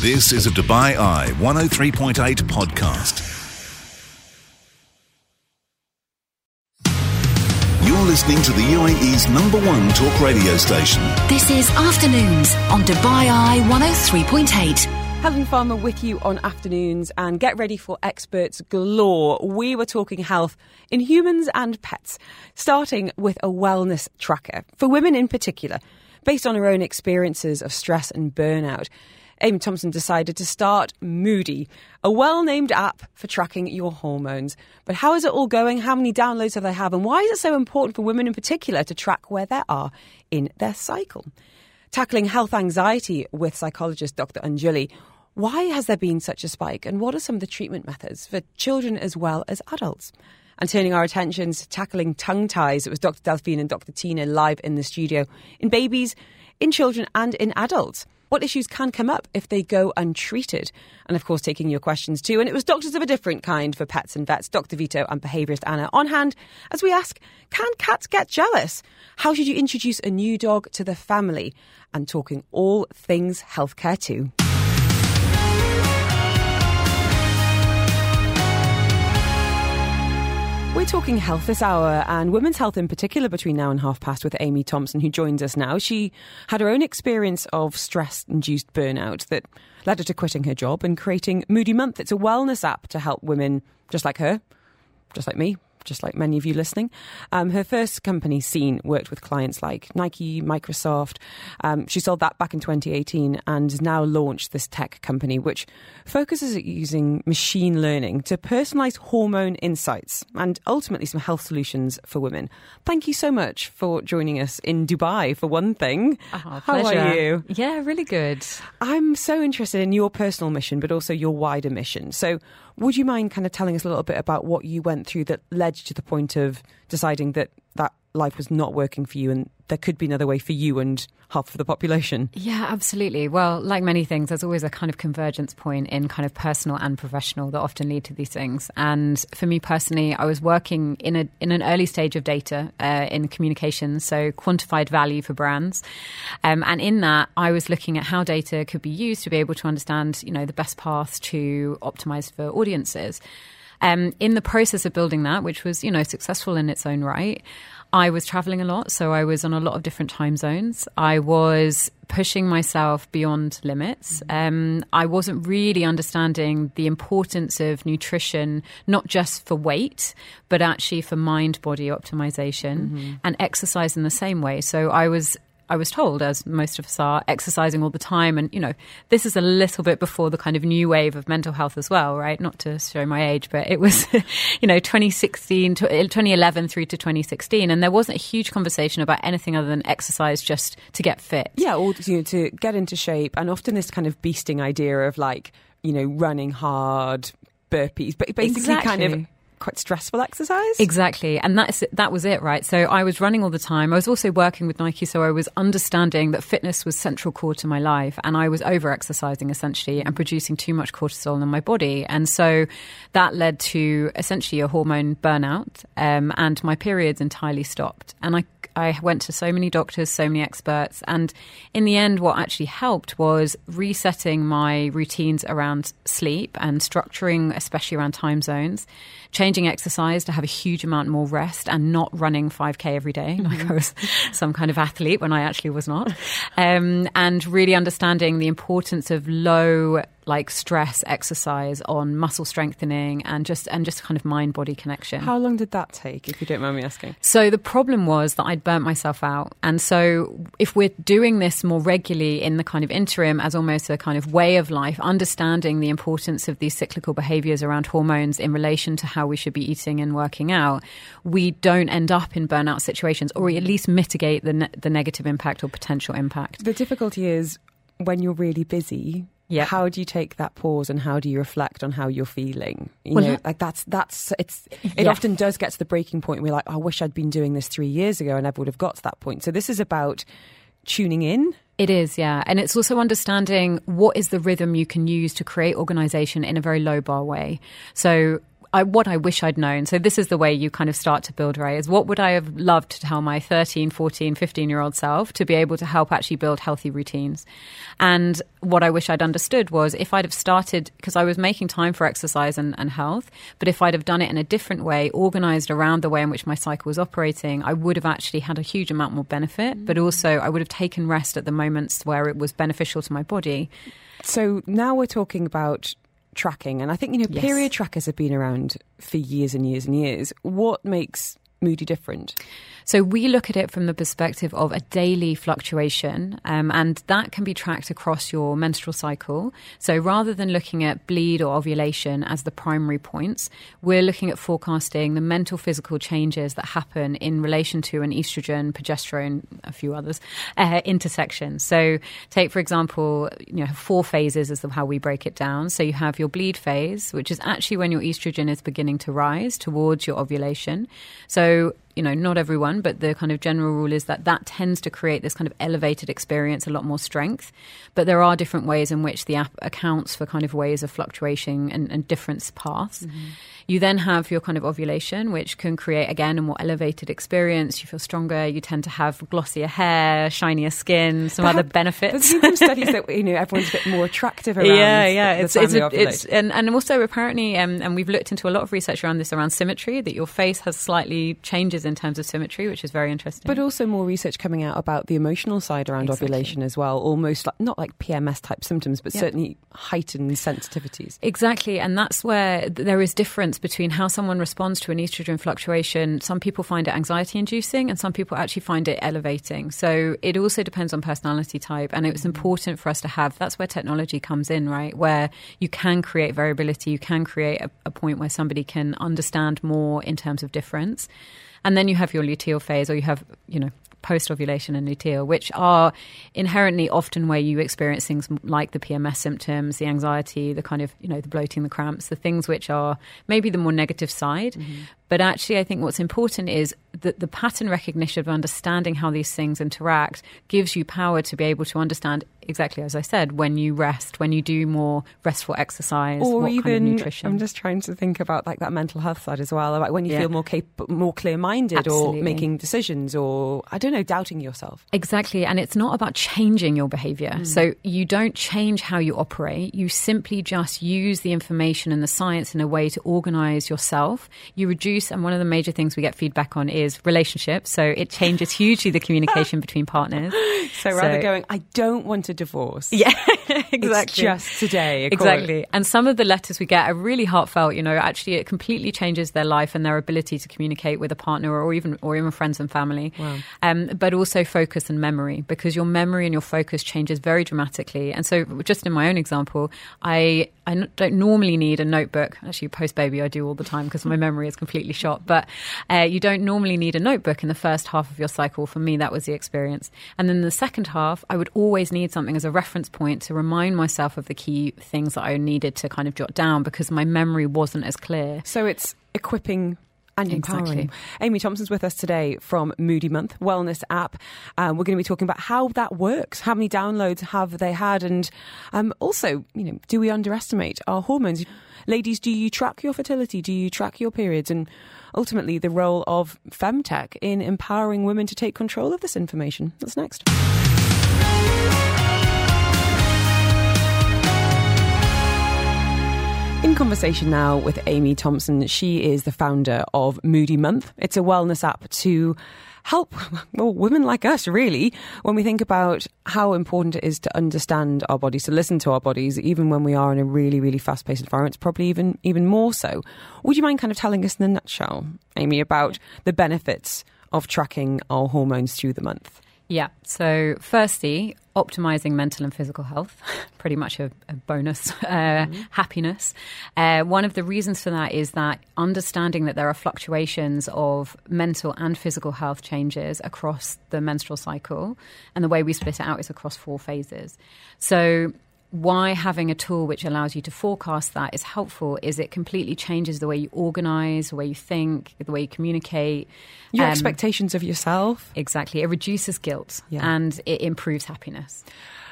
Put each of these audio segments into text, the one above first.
This is a Dubai Eye 103.8 podcast. You're listening to the UAE's number one talk radio station. This is Afternoons on Dubai Eye 103.8. Helen Farmer with you on afternoons and get ready for experts galore. We were talking health in humans and pets, starting with a wellness tracker for women in particular, based on her own experiences of stress and burnout. Amy Thomson decided to start Moody, a well named app for tracking your hormones. But how is it all going? How many downloads have they had? And why is it so important for women in particular to track where they are in their cycle? Tackling health anxiety with psychologist Dr. Anjulie. Why has there been such a spike? And what are some of the treatment methods for children as well as adults? And turning our attentions to tackling tongue ties, it was Dr. Delphine and Dr. Tina live in the studio in babies, in children, and in adults what issues can come up if they go untreated. And of course, taking your questions too. And it was doctors of a different kind for pets and vets, Dr. Vito and behaviourist Anna on hand as we ask, can cats get jealous? How should you introduce a new dog to the family? And talking all things healthcare too. We're talking health this hour and women's health in particular between now and half past with Amy Thomson, who joins us now. She had her own experience of stress induced burnout that led her to quitting her job and creating Moody Month. It's a wellness app to help women just like her, just like me, just like many of you listening. Um, her first company, Scene, worked with clients like Nike, Microsoft. Um, she sold that back in 2018 and has now launched this tech company, which focuses at using machine learning to personalize hormone insights and ultimately some health solutions for women. Thank you so much for joining us in Dubai, for one thing. Oh, How are you? Yeah, really good. I'm so interested in your personal mission, but also your wider mission. So, would you mind kind of telling us a little bit about what you went through that led you to the point of deciding that that life was not working for you and there could be another way for you and half of the population? Yeah, absolutely. Well, like many things, there's always a kind of convergence point in kind of personal and professional that often lead to these things. And for me personally, I was working in a in an early stage of data uh, in communications, so quantified value for brands. Um, and in that, I was looking at how data could be used to be able to understand, you know, the best paths to optimize for audiences. Um, in the process of building that, which was, you know, successful in its own right, I was traveling a lot, so I was on a lot of different time zones. I was pushing myself beyond limits. Um, I wasn't really understanding the importance of nutrition, not just for weight, but actually for mind body optimization mm-hmm. and exercise in the same way. So I was I was told, as most of us are, exercising all the time. And, you know, this is a little bit before the kind of new wave of mental health as well, right? Not to show my age, but it was, you know, 2016, 2011 uh, through to 2016. And there wasn't a huge conversation about anything other than exercise just to get fit. Yeah, or you know, to get into shape. And often this kind of beasting idea of like, you know, running hard, burpees, but basically exactly. kind of quite stressful exercise. Exactly, and that's that was it, right? So I was running all the time. I was also working with Nike, so I was understanding that fitness was central core to my life, and I was over exercising essentially and producing too much cortisol in my body, and so that led to essentially a hormone burnout, um, and my periods entirely stopped, and I I went to so many doctors, so many experts, and in the end, what actually helped was resetting my routines around sleep and structuring, especially around time zones, changing exercise to have a huge amount more rest and not running 5k every day mm-hmm. like I was some kind of athlete when I actually was not, um, and really understanding the importance of low like stress exercise on muscle strengthening and just and just kind of mind body connection. How long did that take, if you don't mind me asking? So the problem was that I'd burnt myself out, and so if we're doing this more regularly in the kind of interim as almost a kind of way of life, understanding the importance of these cyclical behaviors around hormones in relation to how we should be eating and working out, we don't end up in burnout situations, or we at least mitigate the ne- the negative impact or potential impact. The difficulty is when you're really busy yeah. How do you take that pause and how do you reflect on how you're feeling? You well, know, like that's that's it's it yeah. often does get to the breaking point. We're like, I wish I'd been doing this three years ago, and i would have got to that point. So this is about tuning in. It is, yeah. And it's also understanding what is the rhythm you can use to create organization in a very low bar way. So I, what I wish I'd known. So this is the way you kind of start to build, right? Is what would I have loved to tell my 13, 14, 15 year old self to be able to help actually build healthy routines? And what I wish I'd understood was if I'd have started, because I was making time for exercise and, and health, but if I'd have done it in a different way, organized around the way in which my cycle was operating, I would have actually had a huge amount more benefit, but mm. also I would have taken rest at the moments where it was beneficial to my body. So now we're talking about tracking, and I think you know Yes. period trackers have been around for years and years and years. What makes Moody different? So we look at it from the perspective of a daily fluctuation, um, and that can be tracked across your menstrual cycle. So rather than looking at bleed or ovulation as the primary points, we're looking at forecasting the mental physical changes that happen in relation to an estrogen, progesterone, a few others uh, intersection. So take for example, you know, four phases is how we break it down. So you have your bleed phase, which is actually when your estrogen is beginning to rise towards your ovulation. So you know, not everyone, but the kind of general rule is that that tends to create this kind of elevated experience, a lot more strength. But there are different ways in which the app accounts for kind of ways of fluctuating and, and different paths. You then have your kind of ovulation, which can create again a more elevated experience. You feel stronger. You tend to have glossier hair, shinier skin, some other There's benefits. been some studies that you know everyone's a bit more attractive around. Yeah, yeah. the It's it's, a, it's and, and also apparently, um, and we've looked into a lot of research around this around symmetry that your face has slightly changes in terms of symmetry, which is very interesting. But also more research coming out about the emotional side around Exactly. ovulation as well, almost like, not like PMS type symptoms, but Yeah. certainly heightened sensitivities. Exactly, and that's where there is difference between how someone responds to an estrogen fluctuation. Some people find it anxiety inducing, and some people actually find it elevating. So it also depends on personality type, and it was mm. important for us to have. That's where technology comes in, right? Where you can create variability, you can create a, a point where somebody can understand more in terms of difference, and then you have your luteal phase, or you have, you know. Post ovulation and luteal, which are inherently often where you experience things like the PMS symptoms, the anxiety, the kind of, you know, the bloating, the cramps, the things which are maybe the more negative side. Mm-hmm. But actually, I think what's important is that the pattern recognition of understanding how these things interact gives you power to be able to understand exactly as I said when you rest, when you do more restful exercise, or what even kind of nutrition. I'm just trying to think about like that mental health side as well, about when you Yeah. feel more cap- more clear minded or making decisions or I don't know, doubting yourself. Exactly. And it's not about changing your behavior. Hmm. So you don't change how you operate. You simply just use the information and the science in a way to organize yourself. You reduce, and one of the major things we get feedback on is relationships. So it changes hugely the communication between partners. So rather So- going, I don't want a divorce. Yeah, It's exactly. just today. Exactly. And some of the letters we get are really heartfelt, you know, actually it completely changes their life and their ability to communicate with a partner or even or even friends and family. Wow. Um, but also focus and memory because your memory and your focus changes very dramatically. And so just in my own example, I I don't normally need a notebook. Actually, post baby, I do all the time because my memory is completely shot. But uh, you don't normally need a notebook in the first half of your cycle. For me, that was the experience. And then the second half, I would always need something as a reference point to remind myself of the key things that I needed to kind of jot down because my memory wasn't as clear. So it's equipping and empowering. Exactly. Amy Thomson's with us today from Moody Month Wellness app. Um, we're going to be talking about how that works. How many downloads have they had? And um, also, you know, do we underestimate our hormones? Ladies, do you track your fertility? Do you track your periods? And ultimately, the role of femtech in empowering women to take control of this information. That's next. In conversation now with Amy Thomson. She is the founder of Moody Month. It's a wellness app to help well, women like us, really, when we think about how important it is to understand our bodies, to listen to our bodies, even when we are in a really, really fast paced environment, it's probably even, even more so. Would you mind kind of telling us in a nutshell, Amy, about the benefits of tracking our hormones through the month? Yeah. So, firstly, optimizing mental and physical health, pretty much a, a bonus. Uh, Happiness. Uh, one of the reasons for that is that understanding that there are fluctuations of mental and physical health changes across the menstrual cycle, and the way we split it out is across four phases. So, why having a tool which allows you to forecast that is helpful is it completely changes the way you organize, the way you think, the way you communicate. Your Um, expectations of yourself. Exactly. It reduces guilt Yeah. and it improves happiness.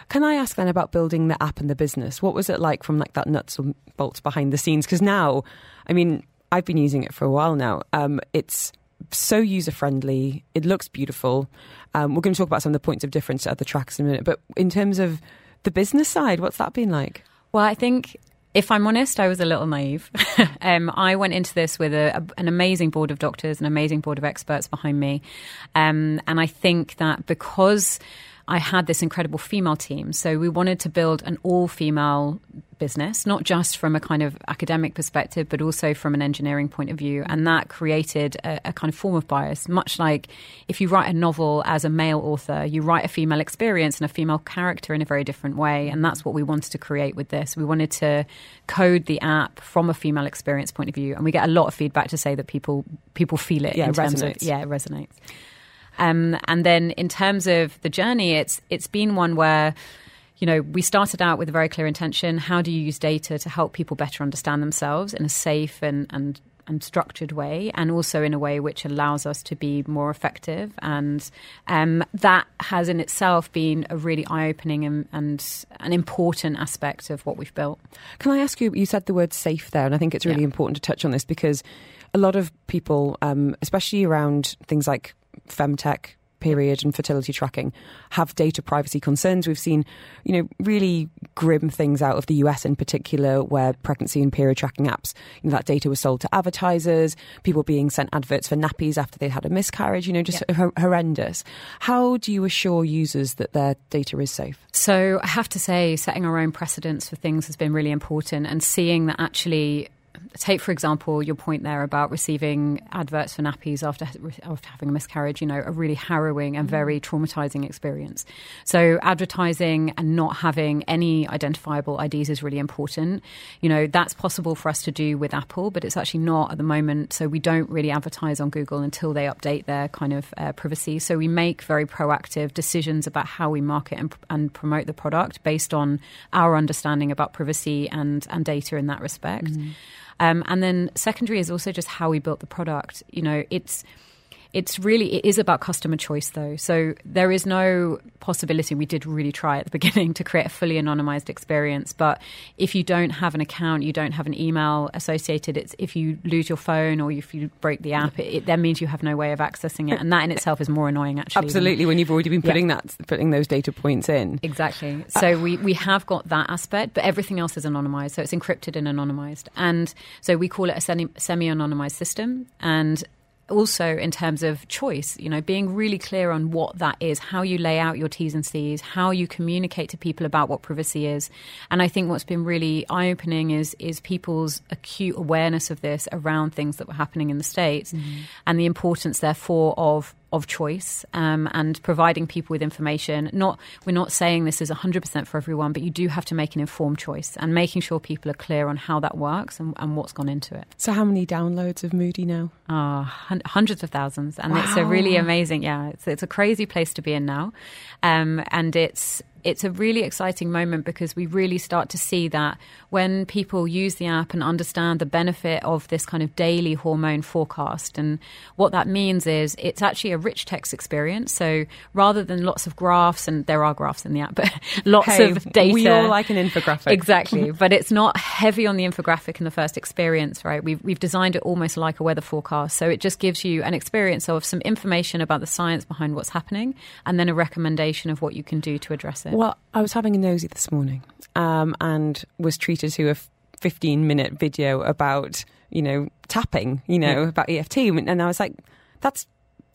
Can I ask then about building the app and the business? What was it like from like that nuts and bolts behind the scenes? Because now, I mean, I've been using it for a while now. Um, it's so user friendly. It looks beautiful. Um, we're going to talk about some of the points of difference to other tracks in a minute. But in terms of the business side, what's that been like? Well, I think if I'm honest, I was a little naive. um, I went into this with a, a, an amazing board of doctors, an amazing board of experts behind me. Um, and I think that because I had this incredible female team. So we wanted to build an all female business, not just from a kind of academic perspective, but also from an engineering point of view. And that created a, a, kind of form of bias, much like if you write a novel as a male author, you write a female experience and a female character in a very different way. And that's what we wanted to create with this. We wanted to code the app from a female experience point of view. And we get a lot of feedback to say that people people feel it yeah, in it terms resonates. of yeah, it resonates. Um, and then in terms of the journey, it's it's been one where you know, we started out with a very clear intention. How do you use data to help people better understand themselves in a safe and, and, and structured way, and also in a way which allows us to be more effective? And um, that has in itself been a really eye opening and, and, an important aspect of what we've built. Can I ask you? You said the word safe there, and I think it's really Yeah. important to touch on this because a lot of people, um, especially around things like femtech period and fertility tracking have data privacy concerns. We've seen you know really grim things out of the US in particular where pregnancy and period tracking apps you know that data was sold to advertisers people being sent adverts for nappies after they had a miscarriage you know just hor- horrendous. How do you assure users that their data is safe? So I have to say, setting our own precedents for things has been really important, and seeing that actually. Take, for example, your point there about receiving adverts for nappies after, after having a miscarriage, you know, a really harrowing and very traumatizing experience. So, advertising and not having any identifiable IDs is really important. You know, that's possible for us to do with Apple, but it's actually not at the moment. So, we don't really advertise on Google until they update their kind of uh, privacy. So, we make very proactive decisions about how we market and, and promote the product based on our understanding about privacy and, and data in that respect. Um, and then secondary is also just how we built the product. You know, it's it's really it is about customer choice though. So there is no possibility. We did really try at the beginning to create a fully anonymized experience, but if you don't have an account, you don't have an email associated. It's if you lose your phone or if you break the app, it, it then means you have no way of accessing it, and that in itself is more annoying actually. absolutely when you've already been Yeah. putting that putting those data points in Exactly. So we, we have got that aspect, but everything else is anonymized. So it's encrypted and anonymized. And so we call it a semi anonymized system. And also in terms of choice, you know, being really clear on what that is, how you lay out your T's and C's, how you communicate to people about what privacy is. And I think what's been really eye opening is is people's acute awareness of this around things that were happening in the States mm-hmm. and the importance therefore of of choice um, and providing people with information. Not we're not saying this is 100% for everyone, but you do have to make an informed choice and making sure people are clear on how that works and, and what's gone into it. so how many downloads of moody now Ah, hun- hundreds of thousands, and it's a really amazing. Yeah, it's it's a crazy place to be in now, um, and it's it's a really exciting moment because we really start to see that when people use the app and understand the benefit of this kind of daily hormone forecast, and what that means is it's actually a rich text experience. So rather than lots of graphs, and there are graphs in the app, but lots Hey, of data. we all like an infographic Exactly, but it's not heavy on the infographic in the first experience, right? We've we've designed it almost like a weather forecast, so it just gives you an experience of some information about the science behind what's happening, and then a recommendation of what you can do to address it. Well, I was having a nosy this morning um, and was treated to a 15 minute video about, you know, tapping, you know, about EFT. And I was like, that's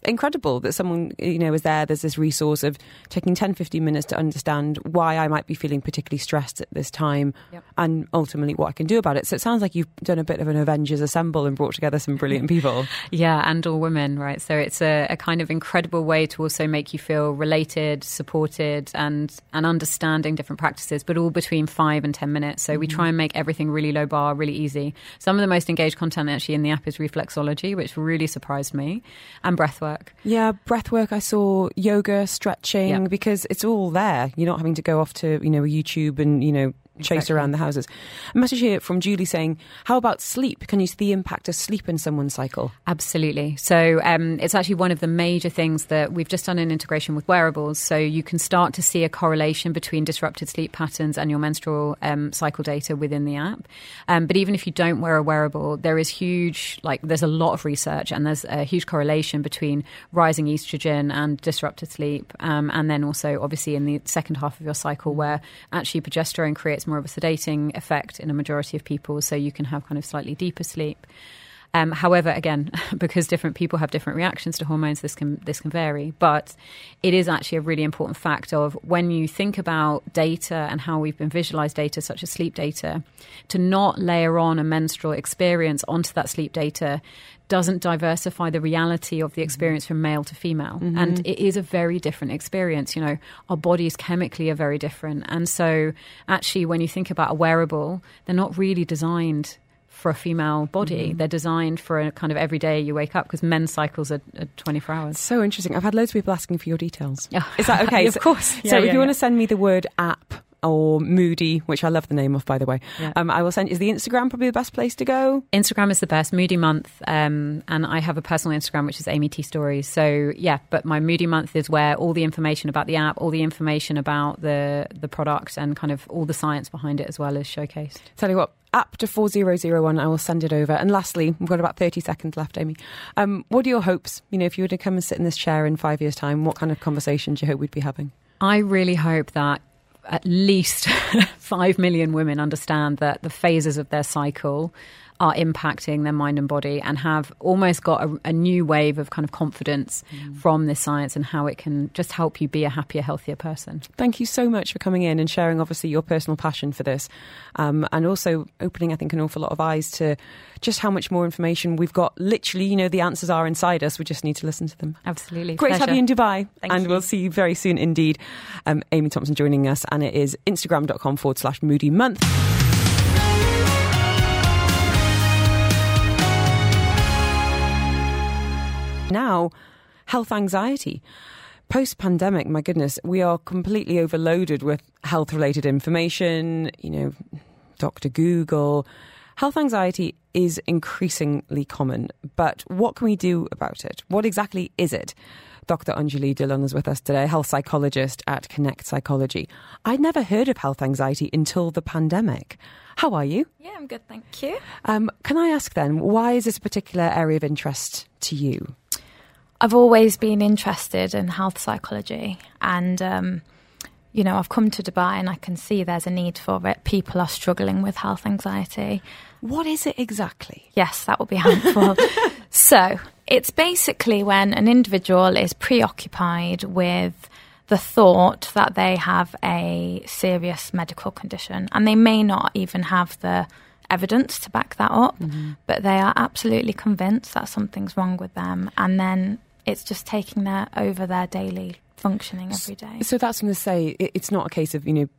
incredible that someone, you know, is there. There's this resource of taking 10, 15 minutes to understand why I might be feeling particularly stressed at this time Yep. and ultimately what I can do about it. So it sounds like you've done a bit of an Avengers assemble and brought together some brilliant people. Yeah, and all women, right? So it's a, a kind of incredible way to also make you feel related, supported, and and understanding different practices, but all between five and ten minutes. So we try mm-hmm. and make everything really low bar, really easy. Some of the most engaged content actually in the app is reflexology, which really surprised me, and breathwork. Yeah, breath work. I saw yoga, stretching, Yeah. because it's all there. You're not having to go off to you know YouTube and you know chased around the houses. A message here from Julie saying, How about sleep? Can you see the impact of sleep in someone's cycle? Absolutely. So um, it's actually one of the major things that we've just done an integration with wearables. So you can start to see a correlation between disrupted sleep patterns and your menstrual um, cycle data within the app. Um, but even if you don't wear a wearable, there is huge, like, there's a lot of research and there's a huge correlation between rising estrogen and disrupted sleep. Um, and then also, obviously, in the second half of your cycle, where actually progesterone creates more of a sedating effect in a majority of people. So you can have kind of slightly deeper sleep. Um, however, again, because different people have different reactions to hormones, this can this can vary. But it is actually a really important fact of when you think about data and how we've been visualized data, such as sleep data, to not layer on a menstrual experience onto that sleep data doesn't diversify the reality of the experience from male to female. Mm-hmm. And it is a very different experience. You know, our bodies chemically are very different. And so, actually, when you think about a wearable, they're not really designed for a female body. Mm-hmm. They're designed for a kind of everyday you wake up because men's cycles are, are 24 hours. So interesting. I've had loads of people asking for your details. Yeah. Is that okay? of course. So, yeah, if yeah, you want to send me the word app or Moody, which I love the name of, by the way. Yeah. Um, I will send. Is the Instagram probably the best place to go? Instagram is the best. Moody Month, um, and I have a personal Instagram which is Amy T Stories. So yeah, but my Moody Month is where all the information about the app, all the information about the the product, and kind of all the science behind it as well is showcased. Tell you what, app to 4001 i will send it over and lastly we've got about 30 seconds left amy um, what are your hopes you know if you were to come and sit in this chair in five years time what kind of conversations do you hope we'd be having i really hope that at least 5 million women understand that the phases of their cycle are impacting their mind and body and have almost got a, a new wave of kind of confidence mm. from this science and how it can just help you be a happier, healthier person. Thank you so much for coming in and sharing, obviously, your personal passion for this um, and also opening, I think, an awful lot of eyes to just how much more information we've got. Literally, you know, the answers are inside us. We just need to listen to them. Absolutely. Great Pleasure. to have you in Dubai. Thank and you. we'll see you very soon indeed. Um, Amy Thomson joining us, and it is instagram.com forward slash moody month. Now health anxiety. Post pandemic, my goodness, we are completely overloaded with health related information, you know, Dr. Google. Health anxiety is increasingly common, but what can we do about it? What exactly is it? Dr. Anjulie Dhillon is with us today, health psychologist at Connect Psychology. I'd never heard of health anxiety until the pandemic. How are you? Yeah, I'm good, thank you. Um, can I ask then, why is this a particular area of interest to you? I've always been interested in health psychology, and um, you know, I've come to Dubai and I can see there's a need for it. People are struggling with health anxiety. What is it exactly? Yes, that would be helpful. so, it's basically when an individual is preoccupied with the thought that they have a serious medical condition and they may not even have the evidence to back that up, mm-hmm. but they are absolutely convinced that something's wrong with them and then it's just taking their over their daily functioning every day. So that's going to say it's not a case of you know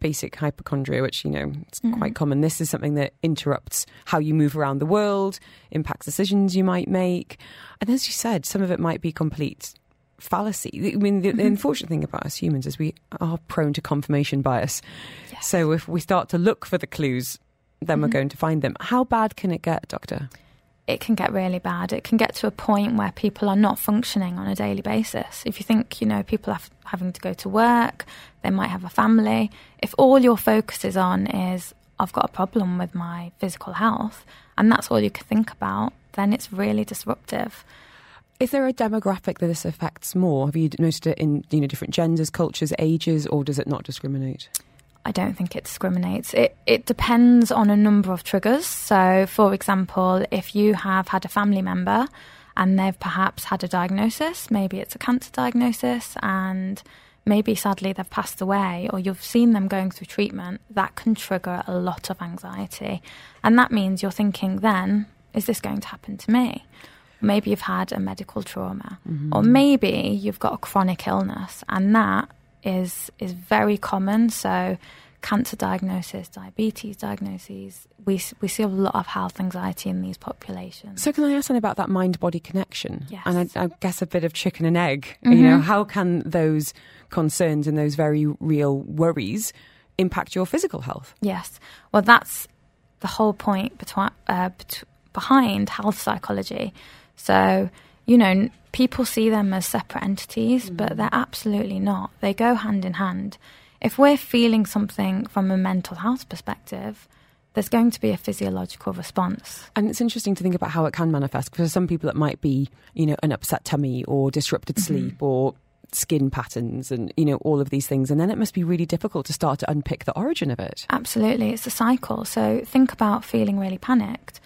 basic hypochondria, which you know it's mm-hmm. quite common. This is something that interrupts how you move around the world, impacts decisions you might make, and as you said, some of it might be complete fallacy. I mean, the, mm-hmm. unfortunate thing about us humans is we are prone to confirmation bias. Yes. So if we start to look for the clues, then mm-hmm. we're going to find them. How bad can it get, Doctor? it can get really bad. It can get to a point where people are not functioning on a daily basis. If you think, you know, people are having to go to work, they might have a family. If all your focus is on is, I've got a problem with my physical health, and that's all you can think about, then it's really disruptive. Is there a demographic that this affects more? Have you noticed it in you know different genders, cultures, ages, or does it not discriminate? I don't think it discriminates. It it depends on a number of triggers. So, for example, if you have had a family member and they've perhaps had a diagnosis, maybe it's a cancer diagnosis, and maybe sadly they've passed away, or you've seen them going through treatment, that can trigger a lot of anxiety. And that means you're thinking, then, is this going to happen to me? Maybe you've had a medical trauma, mm-hmm. or maybe you've got a chronic illness, and that is is very common. So cancer diagnosis, diabetes diagnoses, we we see a lot of health anxiety in these populations. So can I ask something about that mind body connection? Yes. And I, I, guess a bit of chicken and egg. Mm-hmm. You know, how can those concerns and those very real worries impact your physical health. Yes. Well, that's the whole point betwi- uh, bet- behind health psychology. So, you know, people see them as separate entities, Mm. but they're absolutely not. They go hand in hand. If we're feeling something from a mental health perspective, there's going to be a physiological response. And it's interesting to think about how it can manifest. Because for some people, it might be, you know, an upset tummy or disrupted sleep or skin patterns and, you know, all of these things. And then it must be really difficult to start to unpick the origin of it. Absolutely, it's a cycle. So think about feeling really panicked.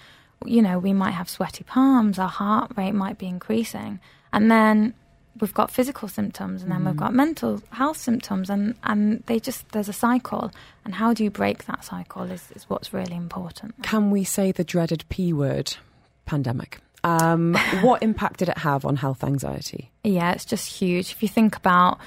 You know, we might have sweaty palms, our heart rate might be increasing, and then we've got physical symptoms, and then we've got mental health symptoms, and, and they just there's a cycle. And how do you break that cycle is, is what's really important. Can we say the dreaded P word, pandemic? Um, what impact did it have on health anxiety? Yeah, it's just huge. If you think about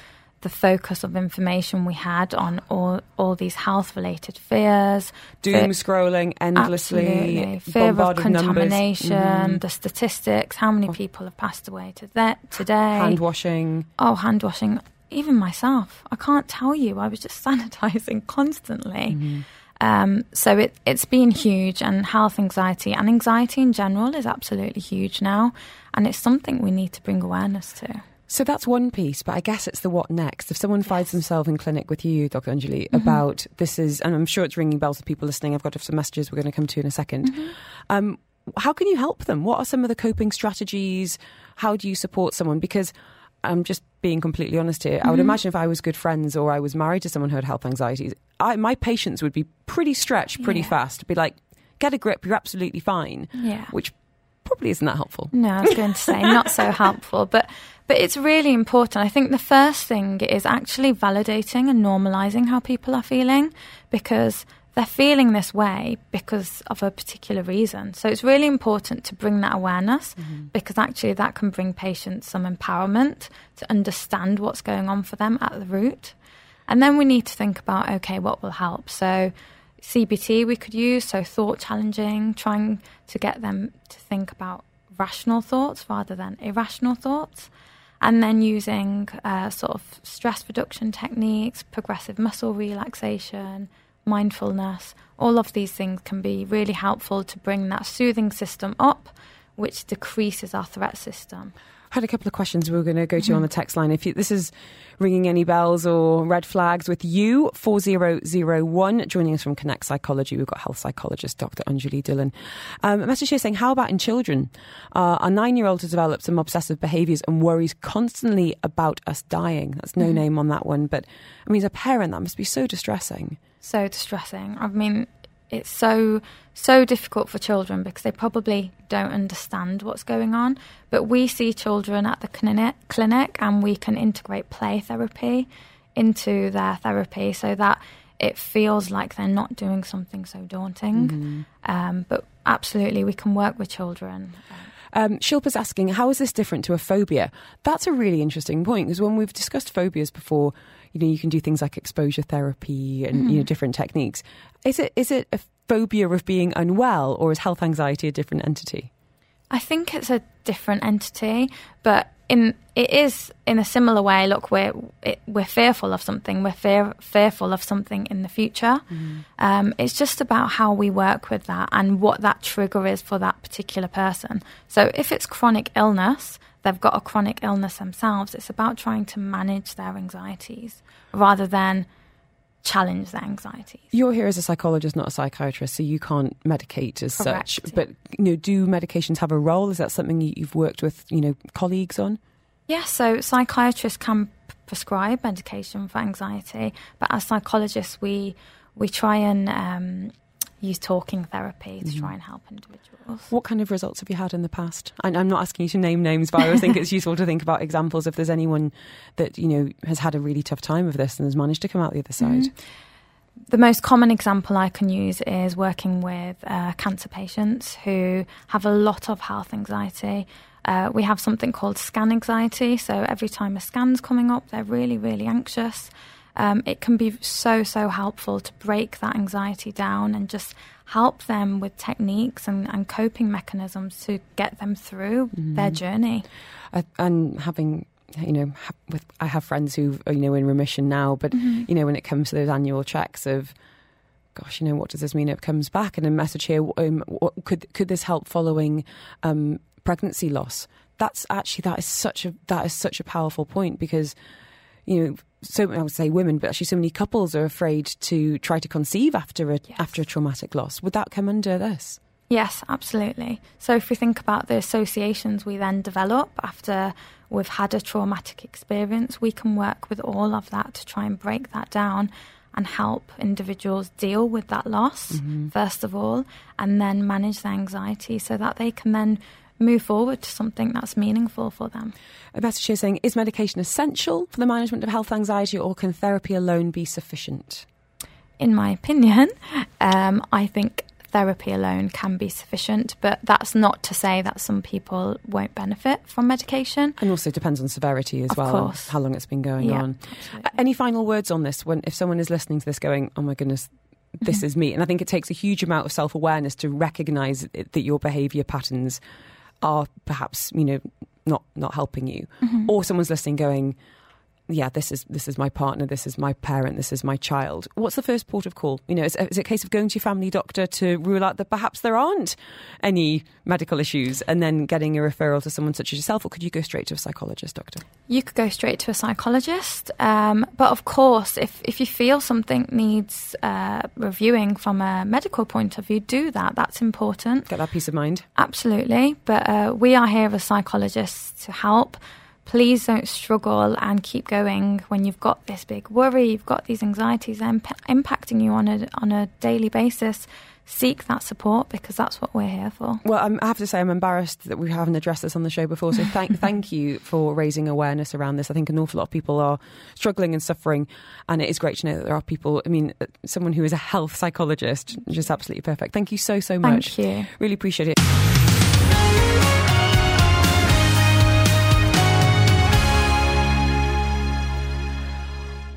the focus of information we had on all all these health related fears, Doom fe- scrolling endlessly, Fear of contamination, Mhm. the statistics, how many people have passed away to that today. hand washing. oh, hand washing. Even myself, I can't tell you. I was just sanitizing constantly. Mm-hmm. Um, so it, it's been huge, and health anxiety and anxiety in general is absolutely huge now, and it's something we need to bring awareness to. So that's one piece, but I guess it's the what next. If someone finds themselves in clinic with you, Dr. Anjulie, Mm-hmm. about this is, and I'm sure it's ringing bells with people listening. I've got some messages we're going to come to in a 2nd Mm-hmm. Um, how can you help them? What are some of the coping strategies? How do you support someone? Because I'm just being completely honest here. I Mm-hmm. would imagine if I was good friends or I was married to someone who had health anxieties, I, my patience would be pretty stretched pretty Yeah. fast. Be like, get a grip, you're absolutely fine. Yeah. Which probably isn't that helpful. No, I was going to say not so helpful, but but it's really important. I think the first thing is actually validating and normalizing how people are feeling because they're feeling this way because of a particular reason. So it's really important to bring that awareness mm-hmm. because actually that can bring patients some empowerment to understand what's going on for them at the root. And then we need to think about okay, what will help? So CBT we could use, so thought challenging, trying to get them to think about rational thoughts rather than irrational thoughts. And then using uh, sort of stress reduction techniques, progressive muscle relaxation, mindfulness, all of these things can be really helpful to bring that soothing system up, which decreases our threat system. Had a couple of questions we were going to go to on the text line. If you, this is ringing any bells or red flags with you, 4001, joining us from Connect Psychology, we've got health psychologist Dr. Anjulie Dhillon. Um, a message here saying, How about in children? Uh, our nine year old has developed some obsessive behaviours and worries constantly about us dying. That's no name on that one, but I mean, as a parent, that must be so distressing. so distressing. I mean, it's so so difficult for children because they probably don't understand what's going on. But we see children at the clinic, clinic and we can integrate play therapy into their therapy so that it feels like they're not doing something so daunting. Um, but absolutely, we can work with children. Um, Shilpa's asking, how is this different to a phobia? That's a really interesting point because when we've discussed phobias before, you know, you can do things like exposure therapy and you know different techniques. Is it is it a phobia of being unwell, or is health anxiety a different entity? I think it's a different entity, but in it is in a similar way. Look, we're it, we're fearful of something. We're fear, fearful of something in the future. Um, it's just about how we work with that and what that trigger is for that particular person. So if it's chronic illness, they've got a chronic illness themselves. It's about trying to manage their anxieties rather than challenge their anxieties. You're here as a psychologist, not a psychiatrist, so you can't medicate as such. But you know, do medications have a role? Is that something you- you've worked with, you know, colleagues on? Yeah, so psychiatrists can prescribe medication for anxiety, but as psychologists, we we try and um, use talking therapy to try and help individuals. What kind of results have you had in the past? And I'm not asking you to name names, but I always think it's useful to think about examples if there's anyone that you know has had a really tough time of this and has managed to come out the other side. The most common example I can use is working with uh, cancer patients who have a lot of health anxiety. Uh, we have something called scan anxiety. So every time a scan's coming up, they're really, really anxious. Um, it can be so, so helpful to break that anxiety down and just help them with techniques and, and coping mechanisms to get them through their journey. And having you know, ha- with I have friends who are, you know in remission now, but Mm-hmm. you know when it comes to those annual checks of, gosh, you know, what does this mean if it comes back? And a message here, um, what, could could this help following um, pregnancy loss? That's actually that is such a that is such a powerful point because you know so I would say women, but actually so many couples are afraid to try to conceive after a Yes. after a traumatic loss. Would that come under this? Yes, absolutely. So if we think about the associations we then develop after we've had a traumatic experience, we can work with all of that to try and break that down and help individuals deal with that loss, mm-hmm. first of all, and then manage their anxiety so that they can then move forward to something that's meaningful for them. A message here saying, is medication essential for the management of health anxiety or can therapy alone be sufficient? in my opinion, um, I think therapy alone can be sufficient, but that's not to say that some people won't benefit from medication. And also depends on severity as Of well, course. how long it's been going Yeah, on. absolutely. Any final words on this? When if someone is listening to this, going, "Oh my goodness, this Mm-hmm. is me," and I think it takes a huge amount of self awareness to recognise that your behaviour patterns are perhaps you know not not helping you, Mm-hmm. or someone's listening, going. Yeah, this is this is my partner. This is my parent. This is my child. What's the first port of call? You know, is, is it a case of going to your family doctor to rule out that perhaps there aren't any medical issues, and then getting a referral to someone such as yourself, or could you go straight to a psychologist, doctor? You could go straight to a psychologist, um, but of course, if if you feel something needs uh, reviewing from a medical point of view, do that. That's important. Get that peace of mind. Absolutely. But uh, we are here as psychologists to help. Please don't struggle and keep going when you've got this big worry, you've got these anxieties imp- impacting you on a, on a daily basis. Seek that support because that's what we're here for. Well, I'm, I have to say, I'm embarrassed that we haven't addressed this on the show before. So thank, thank you for raising awareness around this. I think an awful lot of people are struggling and suffering, and it is great to know that there are people. I mean, uh, someone who is a health psychologist, just absolutely perfect. Thank you so so much. Thank you. Really appreciate it.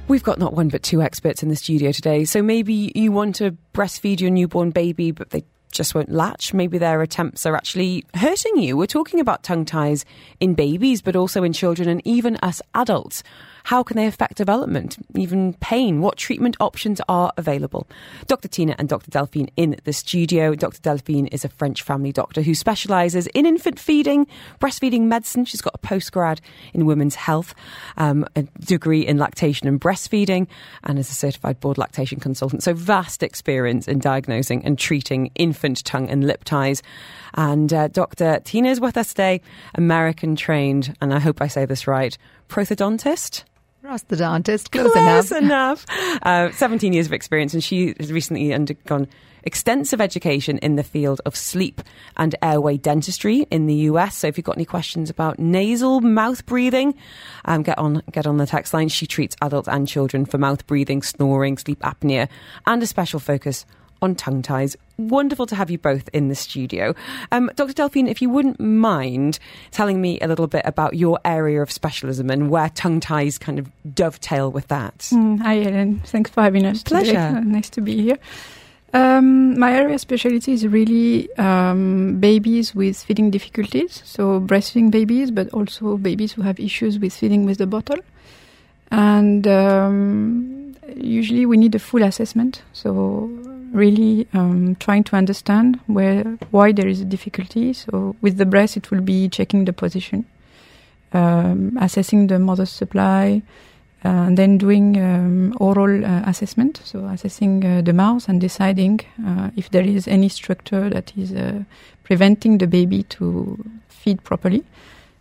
We've got not one but two experts in the studio today. So maybe you want to breastfeed your newborn baby, but they just won't latch. Maybe their attempts are actually hurting you. We're talking about tongue ties in babies, but also in children and even us adults. How can they affect development, even pain? What treatment options are available? Dr. Tina and Dr. Delphine in the studio. Dr. Delphine is a French family doctor who specialises in infant feeding, breastfeeding medicine. She's got a postgrad in women's health, um, a degree in lactation and breastfeeding, and is a certified board lactation consultant. So vast experience in diagnosing and treating infant tongue and lip ties. And uh, Dr. Tina is with us today, American trained, and I hope I say this right, prosthodontist. Prosthodontist, close, Close enough. enough. Uh, 17 years of experience, and she has recently undergone extensive education in the field of sleep and airway dentistry in the US. So if you've got any questions about nasal mouth breathing, um, get on get on the text line. She treats adults and children for mouth breathing, snoring, sleep apnea, and a special focus on tongue ties. Wonderful to have you both in the studio. Um, Dr. Delphine, if you wouldn't mind telling me a little bit about your area of specialism and where tongue ties kind of dovetail with that. Mm, Hi, Ellen. Thanks for having us. Pleasure. Uh, nice to be here. Um, my area of specialty is really um, babies with feeding difficulties, so breastfeeding babies, but also babies who have issues with feeding with the bottle. And um, usually we need a full assessment, so really um, trying to understand where why there is a difficulty. So with the breast, it will be checking the position, um, assessing the mother's supply, uh, and then doing um, oral uh, assessment, so assessing uh, the mouth and deciding uh, if there is any structure that is uh, preventing the baby to feed properly.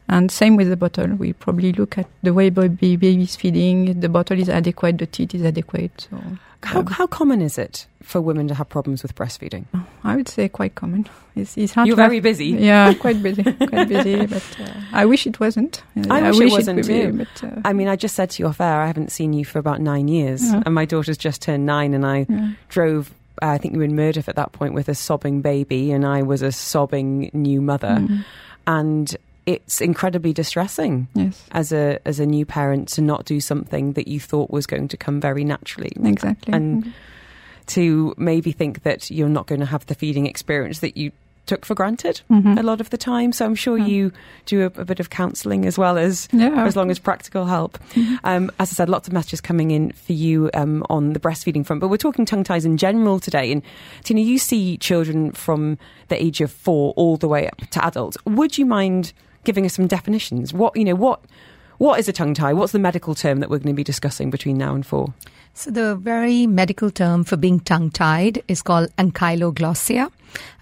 And same with the bottle. We probably look at the way baby is feeding. The bottle is adequate. The teat is adequate. So How, um, how common is it for women to have problems with breastfeeding? I would say quite common. It's, it's hard You're to have- very busy. Yeah, quite busy, quite busy. But uh, I wish it wasn't. Uh, I wish it wasn't be, too. but, uh, I mean, I just said to you off air, I haven't seen you for about nine years, Yeah. and my daughter's just turned nine, and I yeah. drove. Uh, I think you were in Murdoch at that point with a sobbing baby, and I was a sobbing new mother, Mm, and it's incredibly distressing yes, as a as a new parent to not do something that you thought was going to come very naturally, exactly. And- to maybe think that you're not going to have the feeding experience that you took for granted Mhm. a lot of the time. So I'm sure you do a, a bit of counselling as well as Yeah. as long as practical help. Mhm. Um, as I said, lots of messages coming in for you um, on the breastfeeding front, but we're talking tongue ties in general today. And Tina, you see children from the age of four all the way up to adults. Would you mind giving us some definitions? What you know, what what is a tongue tie? What's the medical term that we're going to be discussing between now and four? So the very medical term for being tongue-tied is called ankyloglossia.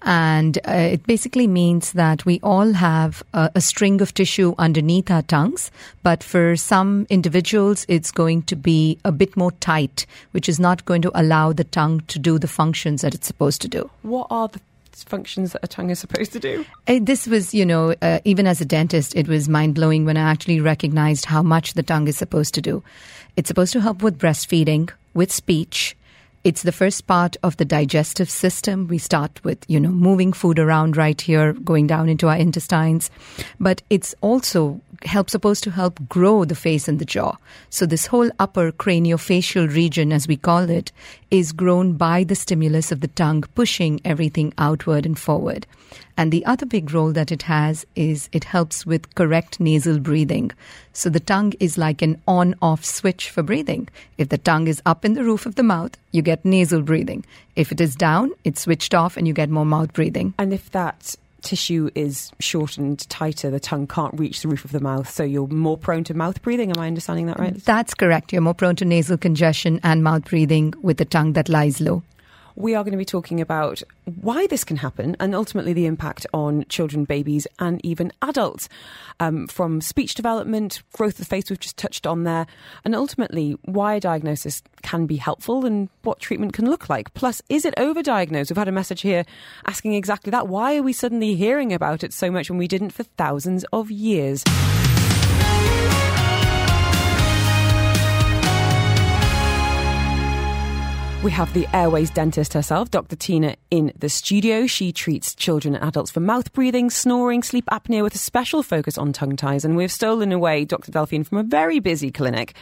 And uh, it basically means that we all have a, a string of tissue underneath our tongues. But for some individuals, it's going to be a bit more tight, which is not going to allow the tongue to do the functions that it's supposed to do. What are the functions that a tongue is supposed to do? Uh, This was, you know, uh, even as a dentist, it was mind blowing when I actually recognized how much the tongue is supposed to do. It's supposed to help with breastfeeding, with speech. It's the first part of the digestive system. We start with, you know, moving food around right here, going down into our intestines. But it's also help supposed to help grow the face and the jaw. So this whole upper craniofacial region, as we call it, is grown by the stimulus of the tongue pushing everything outward and forward. And the other big role that it has is it helps with correct nasal breathing. So the tongue is like an on off switch for breathing. If the tongue is up in the roof of the mouth, you get nasal breathing. If it is down, it's switched off and you get more mouth breathing. And if that tissue is shortened tighter, the tongue can't reach the roof of the mouth, so you're more prone to mouth breathing. Am I understanding that right? That's correct. You're more prone to nasal congestion and mouth breathing with a tongue that lies low. We are going to be talking about why this can happen and ultimately the impact on children, babies, and even adults um, from speech development, growth of the face, we've just touched on there, and ultimately why a diagnosis can be helpful and what treatment can look like. Plus, is it overdiagnosed? We've had a message here asking exactly that. Why are we suddenly hearing about it so much when we didn't for thousands of years? We have the airways dentist herself, Dr. Tina, in the studio. She treats children and adults for mouth breathing, snoring, sleep apnea with a special focus on tongue ties. And we've stolen away Dr. Delphine from a very busy clinic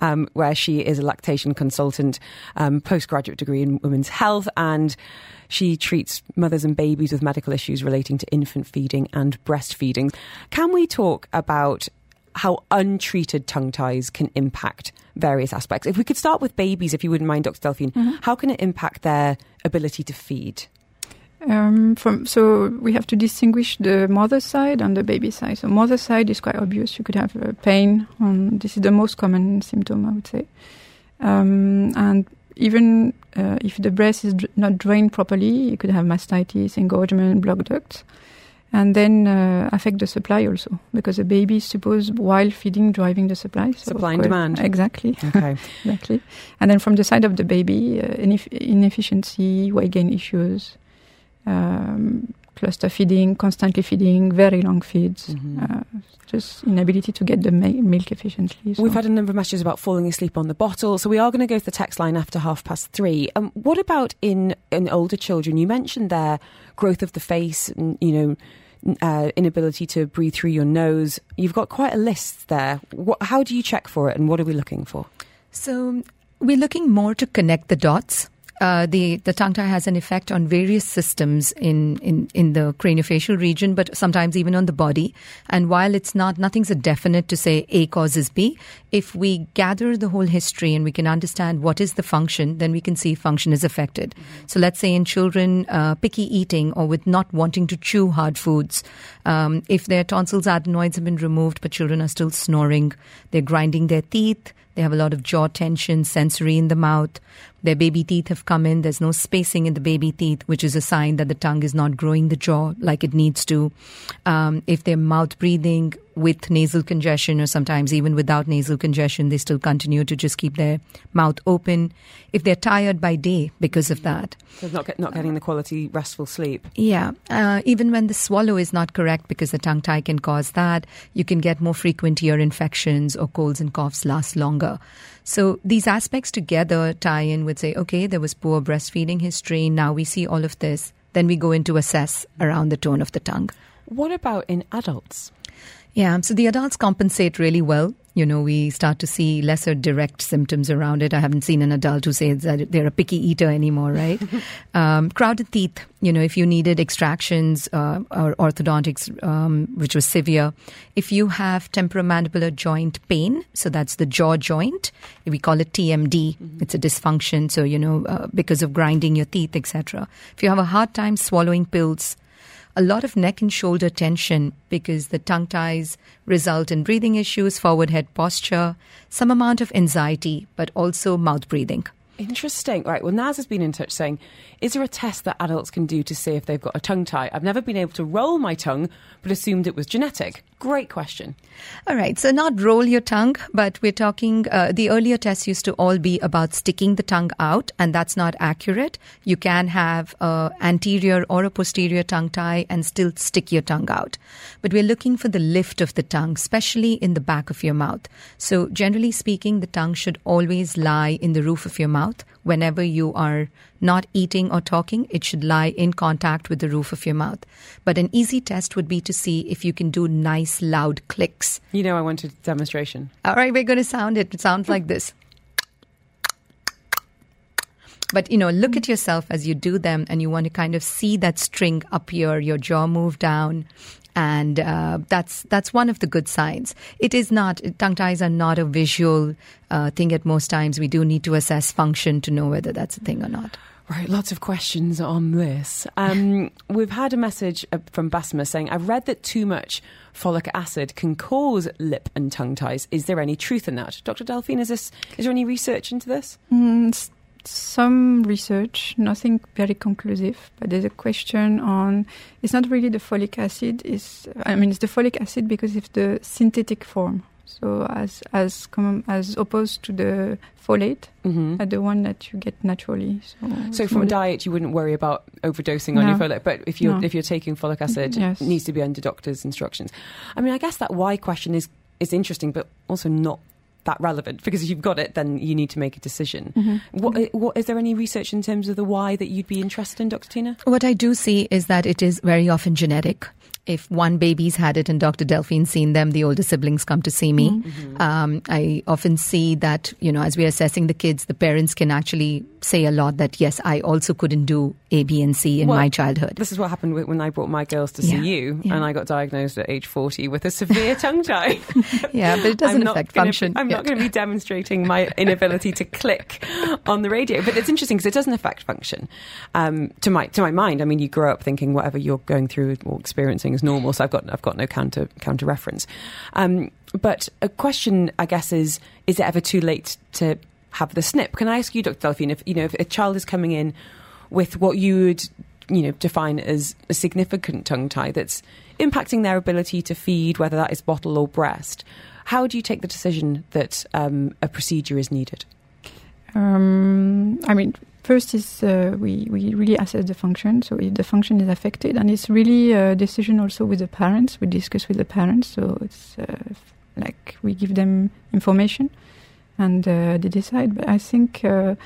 um, where she is a lactation consultant, um, postgraduate degree in women's health, and she treats mothers and babies with medical issues relating to infant feeding and breastfeeding. Can we talk about how untreated tongue ties can impact various aspects. If we could start with babies, if you wouldn't mind, Dr. Delphine, how can it impact their ability to feed? Um, from so we have to distinguish the mother side and the baby side. So mother side is quite obvious. You could have uh, pain. On, this is the most common symptom, I would say. Um, and even uh, if the breast is dr- not drained properly, you could have mastitis, engorgement, blocked ducts, and then uh, affect the supply also because the baby is supposed while feeding driving the supply. So Supply and demand. Exactly. Okay. exactly. And then from the side of the baby, uh, ineff- inefficiency, weight gain issues, um, cluster feeding, constantly feeding, very long feeds, Mhm. uh, just inability to get the ma- milk efficiently. So. We've had a number of messages about falling asleep on the bottle, so we are going to go to the text line after half past three. Um, what about in, in older children? You mentioned their growth of the face and, you know, uh, inability to breathe through your nose. You've got quite a list there. What, how do you check for it and what are we looking for? So we're looking more to connect the dots. Uh, the the tongue tie has an effect on various systems in, in, in the craniofacial region, but sometimes even on the body. And while it's not nothing's a definite to say A causes B, if we gather the whole history and we can understand what is the function, then we can see function is affected. So let's say in children, uh, picky eating or with not wanting to chew hard foods, um, if their tonsils adenoids have been removed, but children are still snoring, they're grinding their teeth. They have a lot of jaw tension, sensory in the mouth. Their baby teeth have come in. There's no spacing in the baby teeth, which is a sign that the tongue is not growing the jaw like it needs to. Um, if they're mouth breathing with nasal congestion, or sometimes even without nasal congestion, they still continue to just keep their mouth open. If they're tired by day because of that, So not, get, not getting the quality restful sleep. yeah, uh, even when the swallow is not correct because the tongue tie can cause that, you can get more frequent ear infections or colds and coughs last longer. So these aspects together tie in with say, okay, there was poor breastfeeding history. Now we see all of this. Then we go into assess around the tone of the tongue. What about in adults? Yeah, so the adults compensate really well. You know, we start to see lesser direct symptoms around it. I haven't seen an adult who says that they're a picky eater anymore, right? um, crowded teeth, you know, if you needed extractions uh, or orthodontics, um, which was severe, if you have temporomandibular joint pain, so that's the jaw joint, we call it TMD. Mm-hmm. It's a dysfunction, so you know, uh, because of grinding your teeth, etc. If you have a hard time swallowing pills, a lot of neck and shoulder tension because the tongue ties result in breathing issues, forward head posture, some amount of anxiety, but also mouth breathing. Interesting. Right. Well, Naz has been in touch saying, is there a test that adults can do to see if they've got a tongue tie? I've never been able to roll my tongue, but assumed it was genetic. Great question. All right. So, not roll your tongue, but we're talking, uh, the earlier tests used to all be about sticking the tongue out, and that's not accurate. You can have a anterior or a posterior tongue tie and still stick your tongue out. But we're looking for the lift of the tongue, especially in the back of your mouth. So, generally speaking, the tongue should always lie in the roof of your mouth whenever you are not eating or talking, it should lie in contact with the roof of your mouth. But an easy test would be to see if you can do nice, loud clicks. You know, I wanted a demonstration. All right, we're going to sound it. It sounds like this. But you know, look at yourself as you do them, and you want to kind of see that string up here, your jaw move down, and uh, that's that's one of the good signs. It is not tongue ties are not a visual uh, thing. At most times, we do need to assess function to know whether that's a thing or not. Right, lots of questions on this. Um, we've had a message uh, from Basma saying, I've read that too much folic acid can cause lip and tongue ties. Is there any truth in that? Dr. Delphine, is, this, is there any research into this? Mm, some research, nothing very conclusive, but there's a question on it's not really the folic acid, is I mean, it's the folic acid because it's the synthetic form. So as as com- as opposed to the folate, mm-hmm. uh, the one that you get naturally. So, so from diet, you wouldn't worry about overdosing no. on your folate, but if you're no. if you're taking folic acid, yes. it needs to be under doctor's instructions. I mean, I guess that why question is is interesting, but also not that relevant because if you've got it, then you need to make a decision. Mm-hmm. What, mm-hmm. what is there any research in terms of the why that you'd be interested in, Dr. Tina? What I do see is that it is very often genetic if one baby's had it and Dr. Delphine's seen them, the older siblings come to see me. Mm-hmm. Um, I often see that, you know, as we're assessing the kids, the parents can actually say a lot that, yes, I also couldn't do A, B, and C in well, my childhood. This is what happened when I brought my girls to see you, yeah. and I got diagnosed at age 40 with a severe tongue tie. yeah, but it doesn't affect gonna, function. I'm not going to be demonstrating my inability to click on the radio. But it's interesting because it doesn't affect function. Um, to my to my mind, I mean, you grow up thinking whatever you're going through or experiencing is normal. So I've got I've got no counter counter reference. Um, but a question, I guess, is: Is it ever too late to have the snip? Can I ask you, Dr. Delphine, if you know if a child is coming in with what you would you know define as a significant tongue tie that's impacting their ability to feed, whether that is bottle or breast, how do you take the decision that um, a procedure is needed? Um, I mean, First is uh, we, we really assess the function. So if the function is affected, and it's really a decision also with the parents. We discuss with the parents. So it's uh, like we give them information, and uh, they decide. But I think uh,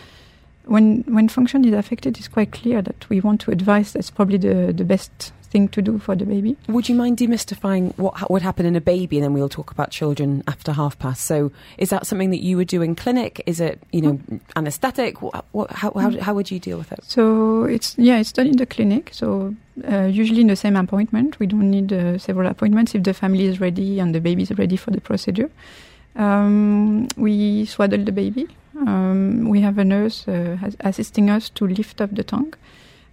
when when function is affected, it's quite clear that we want to advise. That's probably the the best thing to do for the baby. Would you mind demystifying what would happen in a baby, and then we'll talk about children after half past? So, is that something that you would do in clinic? Is it you know mm. anaesthetic? What, what, how, how, how would you deal with it? So it's yeah, it's done in the clinic. So uh, usually in the same appointment. We don't need uh, several appointments if the family is ready and the baby is ready for the procedure. Um, we swaddle the baby. Um, we have a nurse uh, assisting us to lift up the tongue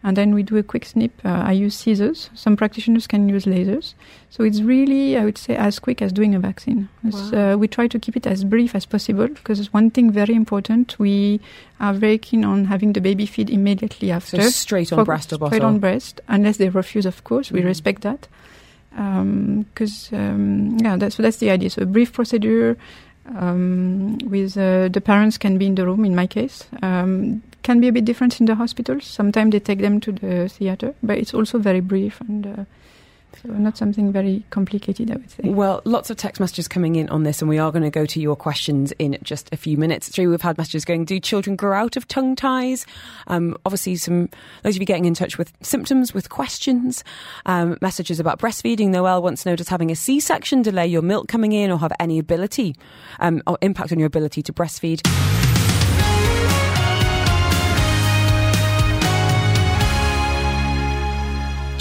and then we do a quick snip. Uh, I use scissors. Some practitioners can use lasers. So it's really, I would say, as quick as doing a vaccine. Wow. Uh, we try to keep it as brief as possible because it's one thing very important, we are very keen on having the baby feed immediately after. So straight on breast or bottle? Straight on breast, unless they refuse, of course. We mm-hmm. respect that. Because, um, um, yeah, that's, so that's the idea. So a brief procedure, um, with uh, the parents can be in the room in my case. Um, can be a bit different in the hospitals sometimes they take them to the theater but it's also very brief and uh, So not something very complicated, I would say. Well, lots of text messages coming in on this, and we are going to go to your questions in just a few minutes. Three, we've had messages going: Do children grow out of tongue ties? Um, obviously, some those of you getting in touch with symptoms, with questions, um, messages about breastfeeding. Noel wants to know: Does having a C-section delay your milk coming in, or have any ability um, or impact on your ability to breastfeed?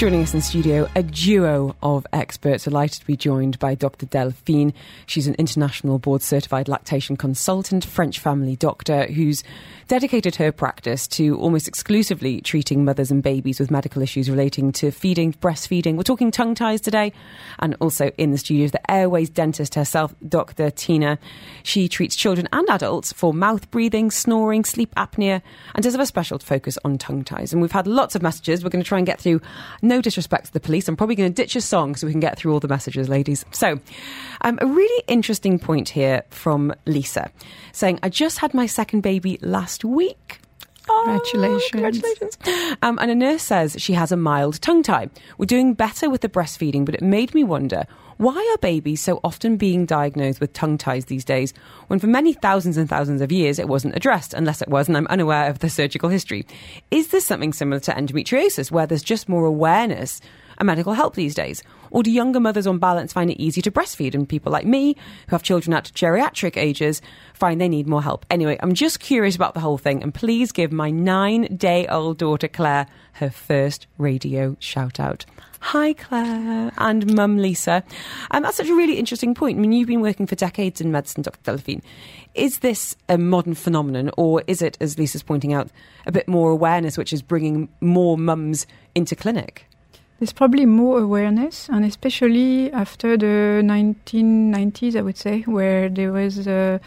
Joining us in studio, a duo of experts. Delighted to be joined by Dr. Delphine. She's an international board certified lactation consultant, French family doctor, who's dedicated her practice to almost exclusively treating mothers and babies with medical issues relating to feeding, breastfeeding. We're talking tongue ties today. And also in the studio is the airways dentist herself, Dr. Tina. She treats children and adults for mouth breathing, snoring, sleep apnea, and does have a special focus on tongue ties. And we've had lots of messages. We're going to try and get through no disrespect to the police. I'm probably going to ditch a song so we can get through all the messages, ladies. So, um, a really interesting point here from Lisa saying, I just had my second baby last week. Oh, Congratulations. congratulations. Um, and a nurse says she has a mild tongue tie. We're doing better with the breastfeeding, but it made me wonder why are babies so often being diagnosed with tongue ties these days when for many thousands and thousands of years it wasn't addressed, unless it was, and I'm unaware of the surgical history? Is this something similar to endometriosis where there's just more awareness and medical help these days? Or do younger mothers on balance find it easy to breastfeed and people like me who have children at geriatric ages find they need more help? Anyway, I'm just curious about the whole thing and please give my nine day old daughter Claire her first radio shout out. Hi, Claire and Mum Lisa. And that's such a really interesting point. I mean, you've been working for decades in medicine, Dr. Delphine. Is this a modern phenomenon, or is it, as Lisa's pointing out, a bit more awareness which is bringing more mums into clinic? There's probably more awareness, and especially after the 1990s, I would say, where there was uh,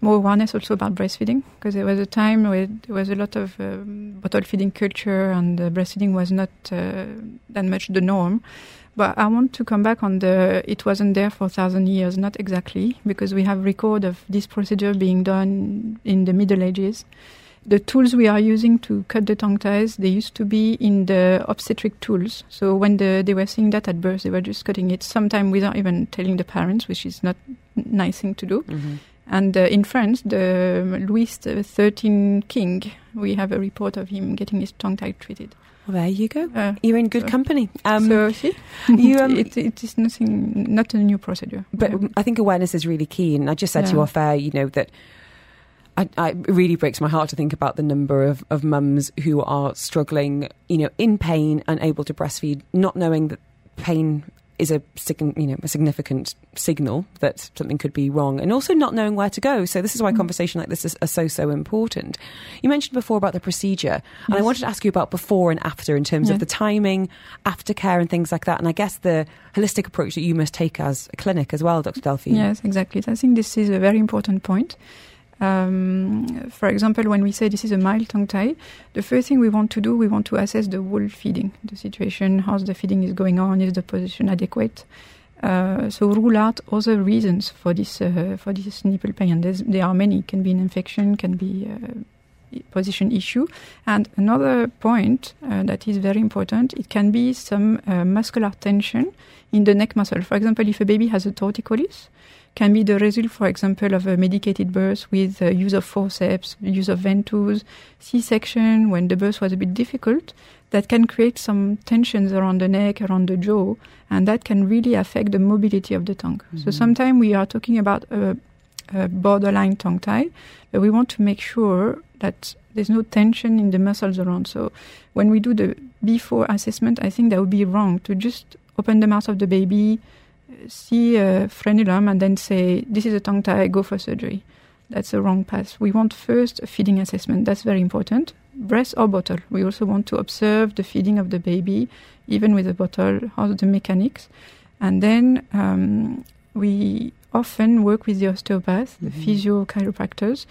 more awareness also about breastfeeding, because there was a time where there was a lot of um, bottle feeding culture, and uh, breastfeeding was not uh, that much the norm. But I want to come back on the it wasn't there for a thousand years, not exactly, because we have record of this procedure being done in the Middle Ages the tools we are using to cut the tongue ties, they used to be in the obstetric tools. So when the, they were seeing that at birth, they were just cutting it, sometimes without even telling the parents, which is not a nice thing to do. Mm-hmm. And uh, in France, the Louis XIII king, we have a report of him getting his tongue tie treated. Well, there you go. Uh, You're in good so- company. Um, so see, you, um, it, it is nothing, not a new procedure. But I think awareness is really key. And I just said to you Yeah. off air, you know, that I, I, it really breaks my heart to think about the number of, of mums who are struggling, you know, in pain, unable to breastfeed, not knowing that pain is a you know a significant signal that something could be wrong, and also not knowing where to go. So this is why mm. conversation like this is, are so so important. You mentioned before about the procedure, and I wanted to ask you about before and after in terms Yeah. of the timing, aftercare, and things like that. And I guess the holistic approach that you must take as a clinic as well, Dr. Delphine. Yes, exactly. I think this is a very important point. Um, for example, when we say this is a mild tongue tie, the first thing we want to do, we want to assess the whole feeding, the situation, how the feeding is going on, is the position adequate. Uh, so rule out other reasons for this uh, for this nipple pain. And there are many. It can be an infection, can be uh, position issue. And another point uh, that is very important, it can be some uh, muscular tension in the neck muscle. For example, if a baby has a torticollis, can be the result, for example, of a medicated birth with uh, use of forceps, use of ventouse, C-section when the birth was a bit difficult. That can create some tensions around the neck, around the jaw, and that can really affect the mobility of the tongue. So sometimes we are talking about a, a borderline tongue tie, but we want to make sure that there's no tension in the muscles around. So when we do the before assessment, I think that would be wrong to just open the mouth of the baby, see a frenulum, and then say, This is a tongue tie, go for surgery. That's the wrong path. We want first a feeding assessment. That's very important. Breast or bottle. We also want to observe the feeding of the baby, even with a bottle, how the mechanics. And then um, we often work with the osteopath, the physio chiropractors,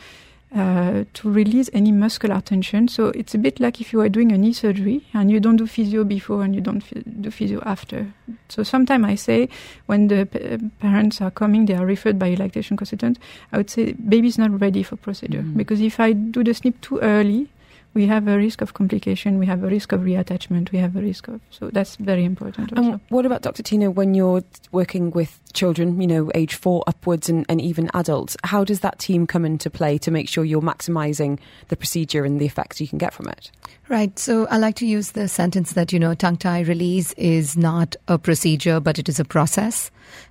uh, to release any muscular tension. So it's a bit like if you are doing a knee surgery and you don't do physio before and you don't f- do physio after. So sometimes I say when the p- parents are coming, they are referred by a lactation consultant. I would say baby's not ready for procedure Mhm. because if I do the snip too early, we have a risk of complication, we have a risk of reattachment, we have a risk of. So that's very important. Also. And what about Dr. Tina when you're working with children, you know, age four upwards and, and even adults? How does that team come into play to make sure you're maximising the procedure and the effects you can get from it? Right. So I like to use the sentence that, you know, tongue tie release is not a procedure, but it is a process.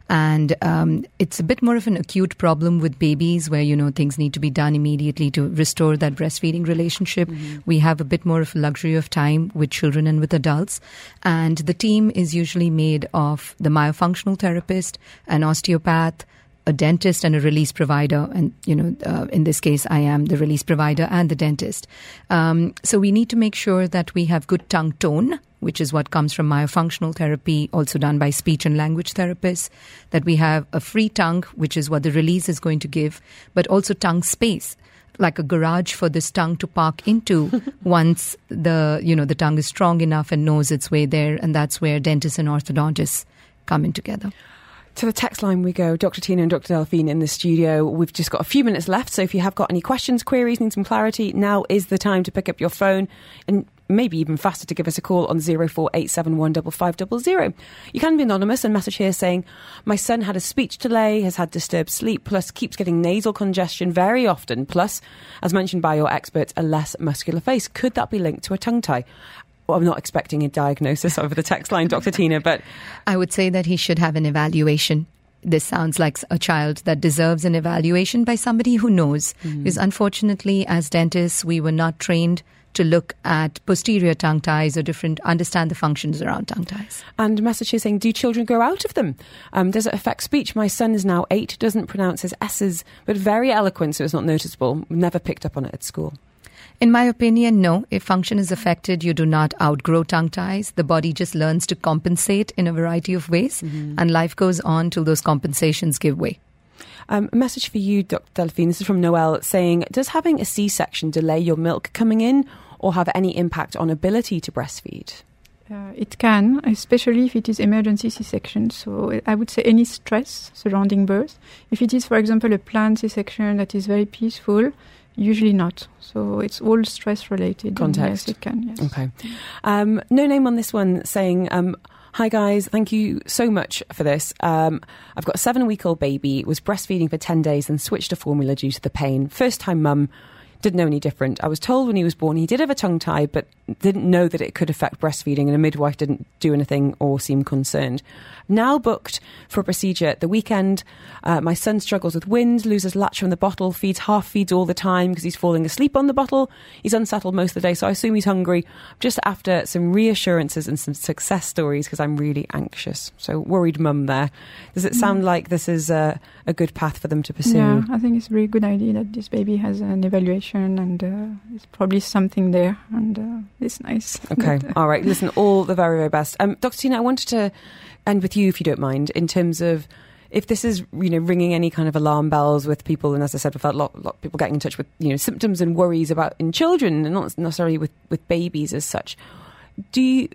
And um, it's a bit more of an acute problem with babies where, you know, things need to be done immediately to restore that breastfeeding relationship. Mm-hmm. We have a bit more of a luxury of time with children and with adults. And the team is usually made of the myofunctional therapist, an osteopath, a dentist and a release provider, and you know, uh, in this case, I am the release provider and the dentist. Um, so we need to make sure that we have good tongue tone, which is what comes from myofunctional therapy, also done by speech and language therapists. That we have a free tongue, which is what the release is going to give, but also tongue space like a garage for this tongue to park into once the you know the tongue is strong enough and knows its way there and that's where dentists and orthodontists come in together to the text line we go. Dr. Tina and Dr. Delphine in the studio. We've just got a few minutes left, so if you have got any questions, queries, need some clarity, now is the time to pick up your phone and maybe even faster to give us a call on 04871 You can be anonymous and message here saying, My son had a speech delay, has had disturbed sleep, plus keeps getting nasal congestion very often, plus, as mentioned by your experts, a less muscular face. Could that be linked to a tongue tie? well, I'm not expecting a diagnosis over the text line, Dr. Tina, but. I would say that he should have an evaluation. This sounds like a child that deserves an evaluation by somebody who knows. Mm. Because unfortunately, as dentists, we were not trained to look at posterior tongue ties or different, understand the functions around tongue ties. And message is saying, do children grow out of them? Um, does it affect speech? My son is now eight, doesn't pronounce his S's, but very eloquent, so it's not noticeable. Never picked up on it at school. In my opinion, no. If function is affected, you do not outgrow tongue ties. The body just learns to compensate in a variety of ways, mm-hmm. and life goes on till those compensations give way. Um, a message for you, Dr. Delphine. This is from Noel saying, Does having a C section delay your milk coming in or have any impact on ability to breastfeed? Uh, it can, especially if it is emergency C-section. So I would say any stress surrounding birth. If it is, for example, a planned C-section that is very peaceful, Usually not. So it's all stress related. Context. Yes, it can, yes. Okay. Um, no name on this one saying, um, Hi guys, thank you so much for this. Um, I've got a seven week old baby, was breastfeeding for 10 days and switched to formula due to the pain. First time mum, didn't know any different. I was told when he was born he did have a tongue tie, but didn't know that it could affect breastfeeding, and a midwife didn't do anything or seem concerned. Now booked for a procedure at the weekend. Uh, my son struggles with wind, loses latch from the bottle, feeds half feeds all the time because he's falling asleep on the bottle. He's unsettled most of the day, so I assume he's hungry. Just after some reassurances and some success stories because I'm really anxious. So worried mum there. Does it sound mm. like this is a, a, good path for them to pursue? Yeah, I think it's a really good idea that this baby has an evaluation and uh, it's probably something there and uh, it's nice. Okay, all right. Listen, all the very, very best. Um, Dr. Tina, I wanted to end with you, if you don't mind, in terms of if this is you know ringing any kind of alarm bells with people, and as I said, we've had a lot, lot of people getting in touch with you know symptoms and worries about in children, and not necessarily with with babies as such. Do you?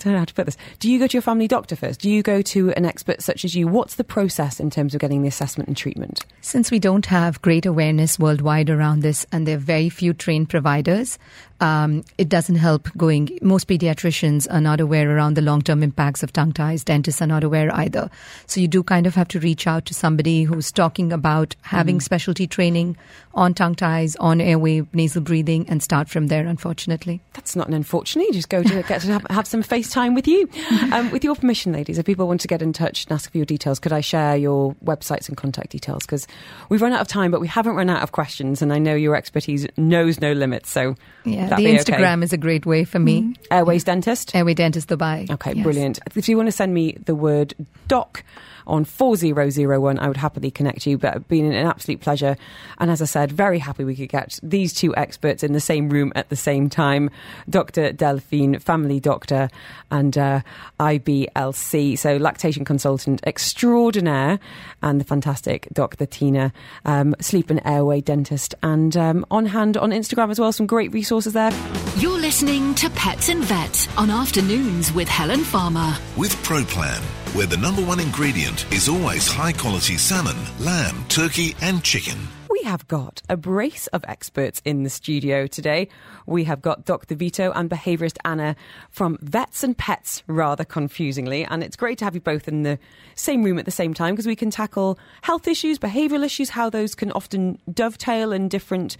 I don't know how to put this. Do you go to your family doctor first? Do you go to an expert such as you? What's the process in terms of getting the assessment and treatment? Since we don't have great awareness worldwide around this and there are very few trained providers, um, it doesn't help going. Most pediatricians are not aware around the long term impacts of tongue ties. Dentists are not aware either. So you do kind of have to reach out to somebody who's talking about having mm. specialty training on tongue ties, on airway, nasal breathing, and start from there, unfortunately. That's not an unfortunately. You just go to get to have, have some FaceTime with you. Um, with your permission, ladies, if people want to get in touch and ask for your details, could I share your websites and contact details? Because we've run out of time, but we haven't run out of questions, and I know your expertise knows no limits. So, yeah the Instagram okay? is a great way for me. Mm-hmm. Airways Dentist? Airway Dentist Dubai. Okay, yes. brilliant. If you want to send me the word doc, on 4001, I would happily connect you. But it's been an absolute pleasure. And as I said, very happy we could get these two experts in the same room at the same time Dr. Delphine, family doctor, and uh, IBLC, so lactation consultant extraordinaire, and the fantastic Dr. Tina, um, sleep and airway dentist, and um, on hand on Instagram as well. Some great resources there. You're listening to Pets and Vets on Afternoons with Helen Farmer. With ProPlan where the number one ingredient is always high quality salmon, lamb, turkey, and chicken We have got a brace of experts in the studio today. We have got Dr. Vito and behaviourist Anna from Vets and Pets, rather confusingly. And it's great to have you both in the same room at the same time because we can tackle health issues, behavioural issues, how those can often dovetail in different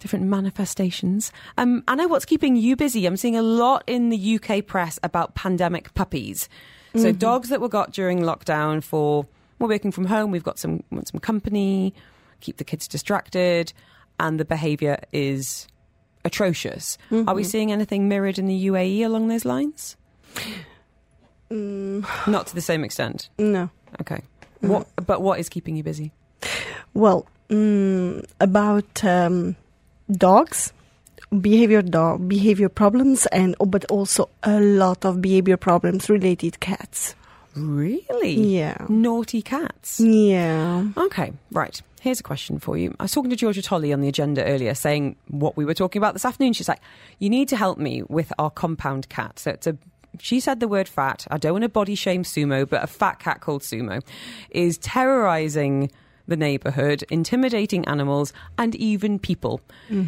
different manifestations. Um, Anna, what's keeping you busy? I'm seeing a lot in the UK press about pandemic puppies. So Mm-hmm. dogs that were got during lockdown for we're working from home. We've got some want some company, keep the kids distracted, and the behaviour is atrocious. Mm-hmm. Are we seeing anything mirrored in the UAE along those lines? Mm, Not to the same extent. no. Okay. What? But what is keeping you busy? Well, mm, about um, dogs, behavior dog behavior problems, and oh, but also a lot of behavior problems related cats. Really? Yeah. Naughty cats. Yeah. Okay, right. Here's a question for you. I was talking to Georgia Tolley on the agenda earlier, saying what we were talking about this afternoon. She's like, "You need to help me with our compound cat." So it's a. She said the word fat. I don't want to body shame Sumo, but a fat cat called Sumo is terrorizing the neighborhood, intimidating animals and even people.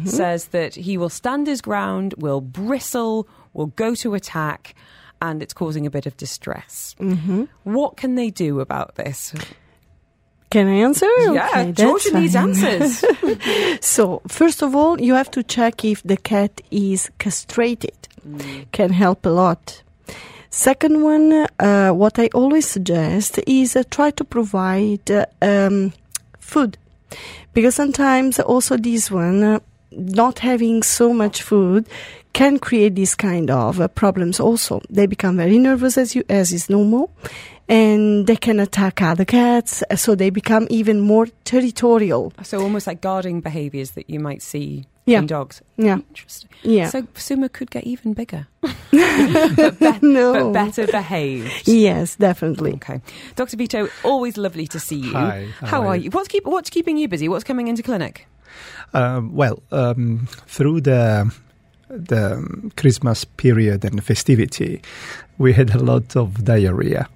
Says that he will stand his ground, will bristle, will go to attack, and it's causing a bit of distress. hmm What can they do about this? Can I answer? Yeah, Okay, Georgia needs answers. So, first of all, you have to check if the cat is castrated. Can help a lot. Second one, uh, what I always suggest is uh, try to provide uh, um, food. Because sometimes also this one, uh, not having so much food can create these kind of uh, problems also. They become very nervous as you, as is normal. And they can attack other cats, so they become even more territorial. So almost like guarding behaviours that you might see Yeah. in dogs. Yeah. Interesting. Yeah. So Sumo could get even bigger, but, be- no. but better behaved. Yes, definitely. Okay, Dr. Vito, always lovely to see you. Hi, How, how are are you? you? What's keep What's keeping you busy? What's coming into clinic? Um, well, um, through the the Christmas period and festivity, we had a lot of diarrhea.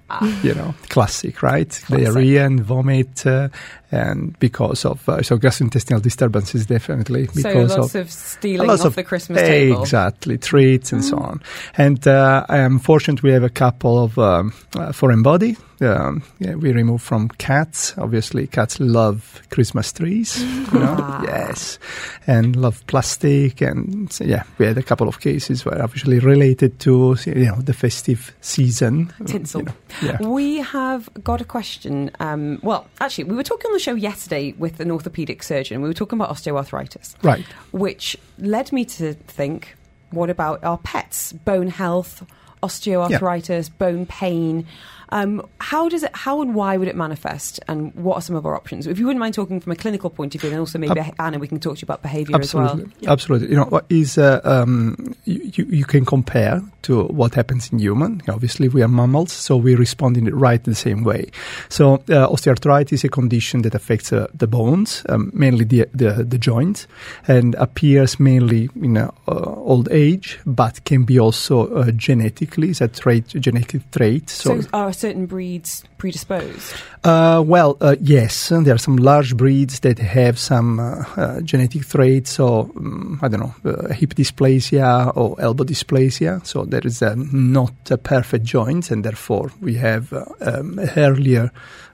You know, classic, right? Diarrhea and vomit, uh, and because of uh, so gastrointestinal disturbances, definitely So because lots of of, stealing lots off of- the Christmas table. Exactly, treats and so on. And uh, I am fortunate we have a couple of um, uh, foreign body. Um, yeah, we remove from cats. Obviously, cats love Christmas trees. You know? Ah. yes, and love plastic. And so, yeah, we had a couple of cases where obviously related to you know the festive season. Tinsel. You know, yeah. We have got a question. Um, well, actually, we were talking on the show yesterday with an orthopedic surgeon. We were talking about osteoarthritis. Right. which led me to think what about our pets bone health osteoarthritis bone pain um, how does it how and why would it manifest and what are some of our options if you wouldn't mind talking from a clinical point of view and also maybe Ab- anna we can talk to you about behaviour as well absolutely. You know, what is uh, um, you, you can compare to what happens in human. Obviously, we are mammals, so we respond in the right the same way. So, uh, osteoarthritis is a condition that affects uh, the bones, um, mainly the, the the joints, and appears mainly in uh, uh, old age, but can be also uh, genetically. It's a trait, genetic trait. so, are certain breeds predisposed Uh, well, uh, yes, there are some large breeds that have some uh, uh, genetic traits. So um, I don't know, uh, hip dysplasia or elbow dysplasia. So there is uh, not a perfect joint, and therefore we have um, earlier.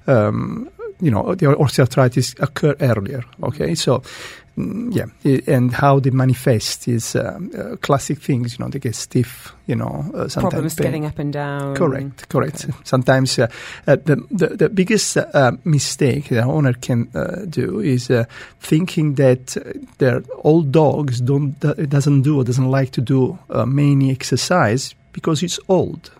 Um, you know, the osteoarthritis occur earlier. Okay, so yeah, and how they manifest is um, uh, classic things. You know, they get stiff. You know, uh, sometimes problems pain. getting up and down Correct, correct. Okay. Sometimes uh, uh, the, the the biggest uh, mistake the owner can uh, do is uh, thinking that their old dogs don't do- doesn't do or doesn't like to do uh, many exercise because it's old.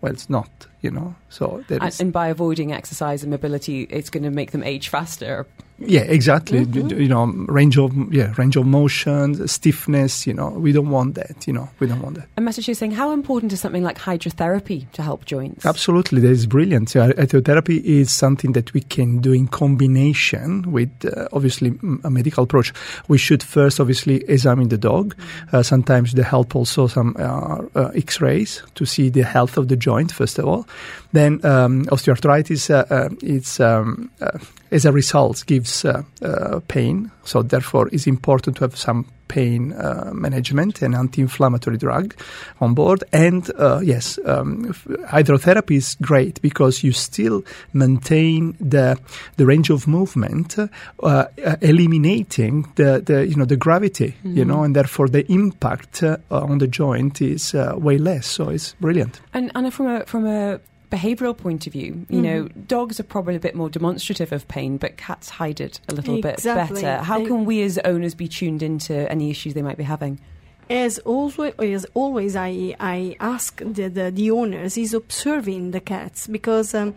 Well, it's not, you know. So there and, is, and by avoiding exercise and mobility it's going to make them age faster yeah, exactly. Mm-hmm. You know, range of yeah, range of motion, stiffness. You know, we don't want that. You know, we don't want that. a message is saying how important is something like hydrotherapy to help joints Absolutely, that is brilliant. So, Hydrotherapy is something that we can do in combination with, uh, obviously, a medical approach. We should first, obviously, examine the dog. Uh, sometimes they help also some uh, uh, X-rays to see the health of the joint. First of all, then um, osteoarthritis. Uh, uh, it's um, uh, as a result gives uh, uh, pain. So therefore, it's important to have some pain uh, management and anti-inflammatory drug on board. And uh, yes, um, hydrotherapy is great because you still maintain the the range of movement, uh, uh eliminating the, the you know the gravity, mm-hmm. you know, and therefore the impact uh, on the joint is uh, way less. So it's brilliant. And Anna, from a from a behavioural point of view, you mm. know, dogs are probably a bit more demonstrative of pain, but cats hide it a little exactly. bit better. How can we as owners be tuned into any issues they might be having? As always, as always, I I ask the, the, the owners is observing the cats because um,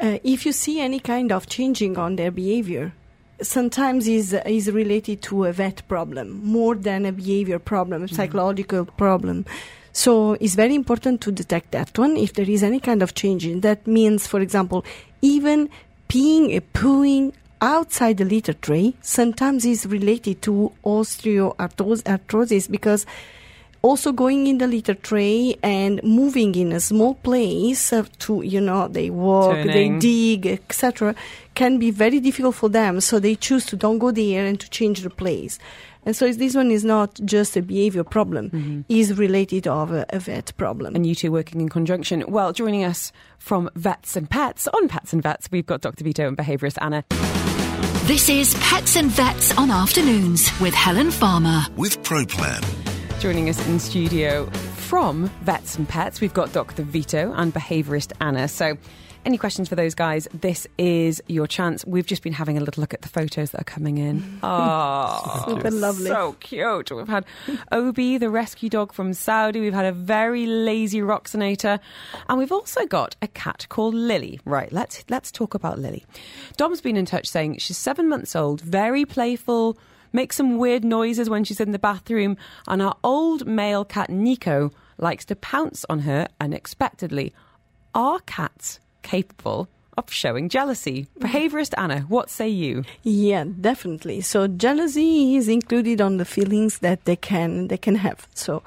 uh, if you see any kind of changing on their behavior, sometimes is is related to a vet problem more than a behavior problem, a mm. psychological mm. problem. So it's very important to detect that one. If there is any kind of change in that means, for example, even peeing and pooing outside the litter tray sometimes is related to osteoarthrosis because also going in the litter tray and moving in a small place to you know they walk Turning. they dig etc can be very difficult for them so they choose to don't go there and to change the place and so this one is not just a behavior problem, mm-hmm. is related of a, a, vet problem. And you two working in conjunction. Well, joining us from Vets and Pets on Pets and Vets, we've got Dr. Vito and behaviourist Anna. This is Pets and Vets on Afternoons with Helen Farmer. With ProPlan. Joining us in studio from Vets and Pets, we've got Dr. Vito and behaviourist Anna. So any questions for those guys? This is your chance. We've just been having a little look at the photos that are coming in. Oh, super lovely. So cute. We've had Obi, the rescue dog from Saudi. We've had a very lazy Roxanator. And we've also got a cat called Lily. Right, let's, let's talk about Lily. Dom's been in touch saying she's seven months old, very playful, makes some weird noises when she's in the bathroom. And our old male cat, Nico, likes to pounce on her unexpectedly. Are cats capable of showing jealousy. Behaviorist Anna, what say you? Yeah, definitely. So jealousy is included on the feelings that they can they can have. So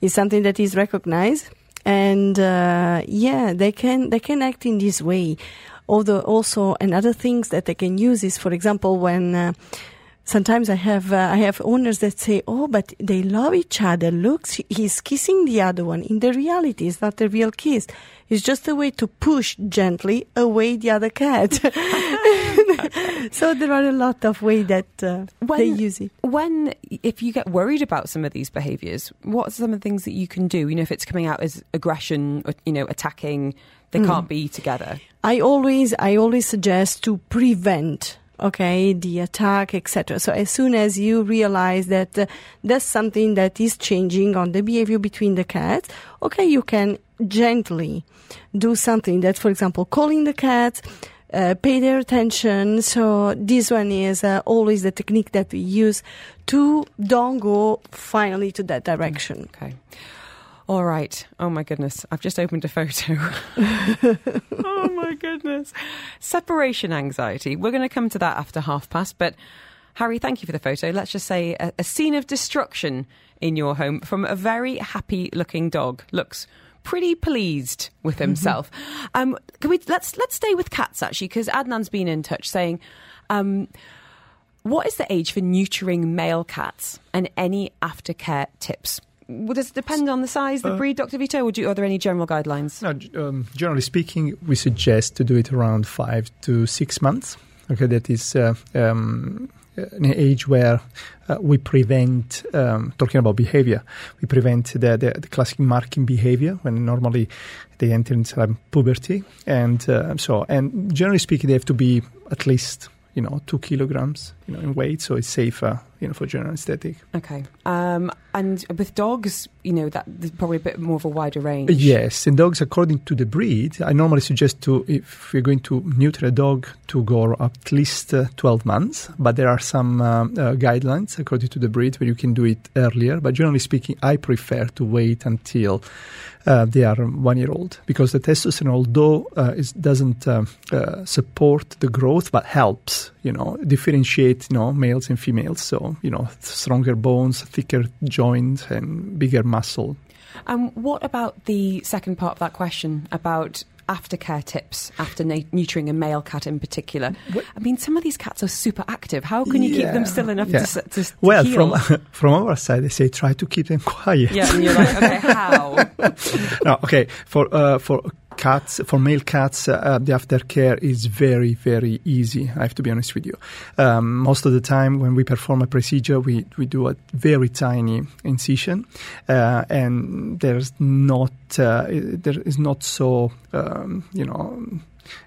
it's something that is recognized, and uh, yeah, they can they can act in this way. Although also another things that they can use is, for example, when. Uh, sometimes I have uh, I have owners that say, "Oh, but they love each other. Look, he's kissing the other one." In the reality, it's not a real kiss. It's just a way to push gently away the other cat. so there are a lot of ways that uh, when, they use it. When, if you get worried about some of these behaviours, what are some of the things that you can do? You know, if it's coming out as aggression, or, you know, attacking, they mm. can't be together. I always, I always suggest to prevent okay, the attack, etc. So as soon as you realize that uh, there's something that is changing on the behavior between the cats, okay, you can gently do something that, for example, calling the cats, uh, pay their attention. So this one is uh, always the technique that we use to don't go finally to that direction. Okay. All right. Oh my goodness. I've just opened a photo. oh my goodness. Separation anxiety. We're going to come to that after half past. But Harry, thank you for the photo. Let's just say a, a scene of destruction in your home from a very happy looking dog. Looks pretty pleased with mm-hmm. himself. um, can we let's let's stay with cats actually because Adnan's been in touch saying. Um, what is the age for neutering male cats and any aftercare tips? Well, does it depend on the size, the uh, breed, Dr. Vito, or do, are there any general guidelines? No, um, generally speaking, we suggest to do it around five to six months. Okay, that is uh, um, an age where uh, we prevent, um, talking about behavior, we prevent the, the, the, classic marking behavior when normally they enter into puberty. And uh, so, and generally speaking, they have to be at least you know, two kilograms, you know, in weight, so it's safer, you know, for general anaesthetic. Okay. Um, and with dogs, you know, that there's probably a bit more of a wider range. Yes, and dogs, according to the breed, I normally suggest to, if you're going to neuter a dog, to go at least uh, 12 months. But there are some uh, uh, guidelines according to the breed where you can do it earlier. But generally speaking, I prefer to wait until uh, they are one year old because the testosterone, although uh, it doesn't uh, uh, support the growth, but helps, you know, differentiate, you know, males and females. So, you know, stronger bones, thicker joints, and bigger muscle. Um, what about the second part of that question about aftercare tips after na- neutering a male cat in particular. I mean, some of these cats are super active. How can you keep them still enough yeah. to, to, to Well, heal? from from our side, they say try to keep them quiet. yeah, and you're like, okay, how? no, okay. For uh, for cats, for male cats, uh, the aftercare is very very easy. I have to be honest with you. Um, most of the time, when we perform a procedure, we we do a very tiny incision, uh, and there's not uh, there is not so um, you know.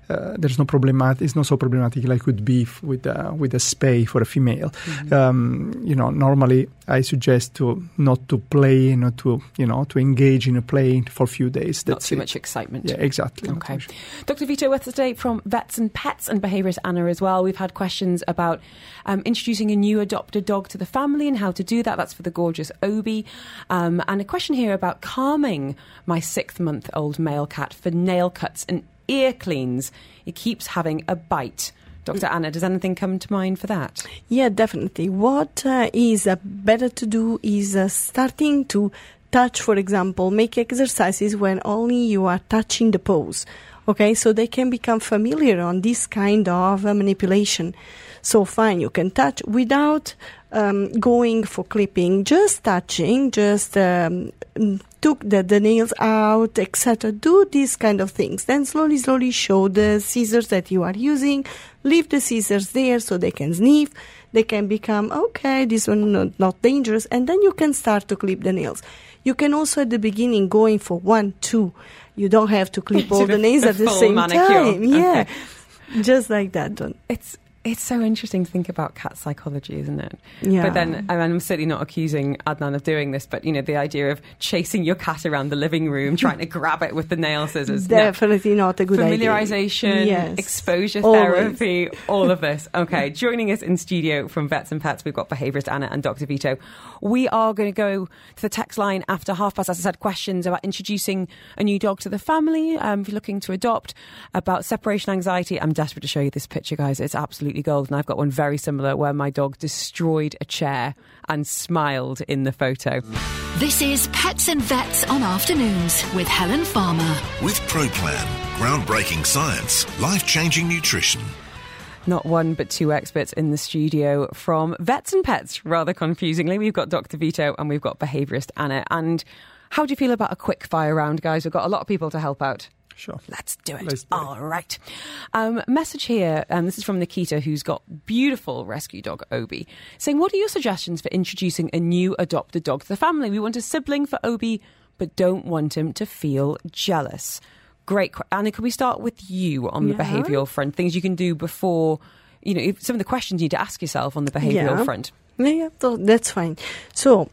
Uh, there's no problematic. It's not so problematic like would be f- with uh, with a spay for a female. Mm-hmm. Um, you know, normally I suggest to not to play, not to you know to engage in a play for a few days. Not too it. much excitement. Yeah, exactly. Okay. Dr. Vito with us today from Vets and Pets and Behaviourist Anna as well. We've had questions about um, introducing a new adopted dog to the family and how to do that. That's for the gorgeous Obi. Um, and a question here about calming my six month old male cat for nail cuts and ear cleans. It keeps having a bite. Dr. Anna, does anything come to mind for that? Yeah, definitely. What uh, is uh, better to do is uh, starting to touch, for example, make exercises when only you are touching the pose. Okay, so they can become familiar on this kind of uh, manipulation. So fine, you can touch without um, going for clipping, just touching, just um, took the, the nails out, etc. Do these kind of things. Then slowly, slowly show the scissors that you are using. Leave the scissors there so they can sniff. They can become okay. This one not, not dangerous, and then you can start to clip the nails. You can also at the beginning going for one, two. You don't have to clip all Sort the nails at the same manicure. time. Yeah, Okay. just like that. One. It's it's so interesting to think about cat psychology, isn't it? Yeah. But then, I'm certainly not accusing Adnan of doing this, but you know, the idea of chasing your cat around the living room, trying to grab it with the nail scissors. no. Definitely not a good idea. Familiarization, Yes. exposure Always. therapy, all of this. Okay, joining us in studio from Vets and Pets, we've got behaviourist Anna and Dr. Vito. We are going to go to the text line after half past. As I said, questions about introducing a new dog to the family, um, if you're looking to adopt, about separation anxiety. I'm desperate to show you this picture, guys. It's absolutely gold. And I've got one very similar where my dog destroyed a chair and smiled in the photo. This is Pets and Vets on Afternoons with Helen Farmer. With ProPlan, groundbreaking science, life changing nutrition. Not one, but two experts in the studio from Vets and Pets, rather confusingly. We've got Dr. Vito and we've got behaviourist Anna. And how do you feel about a quick fire round, guys? We've got a lot of people to help out. Sure. Let's do it. Let's do it. All right. Um, message here, and this is from Nikita, who's got beautiful rescue dog Obi, saying, "What are your suggestions for introducing a new adopted dog to the family? We want a sibling for Obi, but don't want him to feel jealous." Great, Anna. Can we start with you on the Yeah. behavioural front? Things you can do before, you know, some of the questions you need to ask yourself on the behavioural Yeah. front. Yeah, yeah, that's fine. So,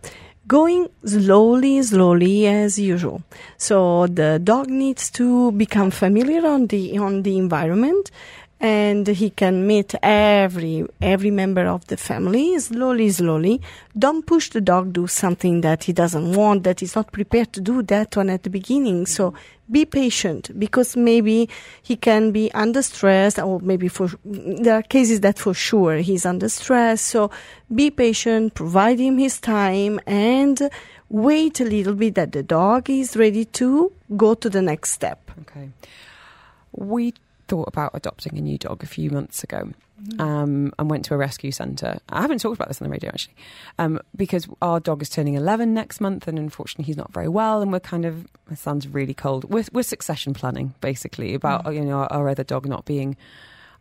going slowly, slowly as usual. So the dog needs to become familiar on the on the environment, and he can meet every every member of the family slowly, slowly. Don't push the dog do something that he doesn't want, that he's not prepared to do that one at the beginning. So be patient because maybe he can be under stress or maybe for there are cases that for sure he's under stress so be patient provide him his time and wait a little bit that the dog is ready to go to the next step Okay. We thought about adopting a new dog a few months ago um, and went to a rescue centre. I haven't talked about this on the radio actually, um, because our dog is turning 11 next month and unfortunately he's not very well and we're kind of, it sounds really cold. We're, we're succession planning basically about, you know, our, our other dog not being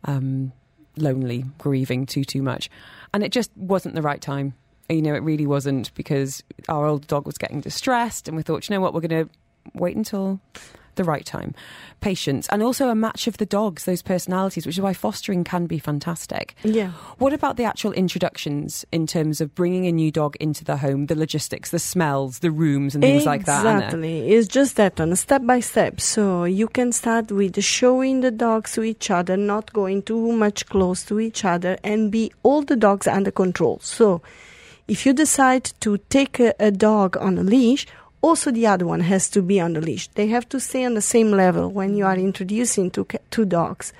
um, lonely, grieving too, too much. And it just wasn't the right time. You know, it really wasn't because our old dog was getting distressed and we thought, you know what, we're going to wait until the right time. Patience and also a match of the dogs, those personalities, which is why fostering can be fantastic. yeah What about the actual introductions in terms of bringing a new dog into the home, the logistics, the smells, the rooms, and things like that? Exactly. It's just that on a step by step. So you can start with showing the dogs to each other, not going too much close to each other, and be all the dogs under control. So if you decide to take a, a dog on a leash, also the other one has to be on the leash. They have to stay on the same level when you are introducing two, two dogs.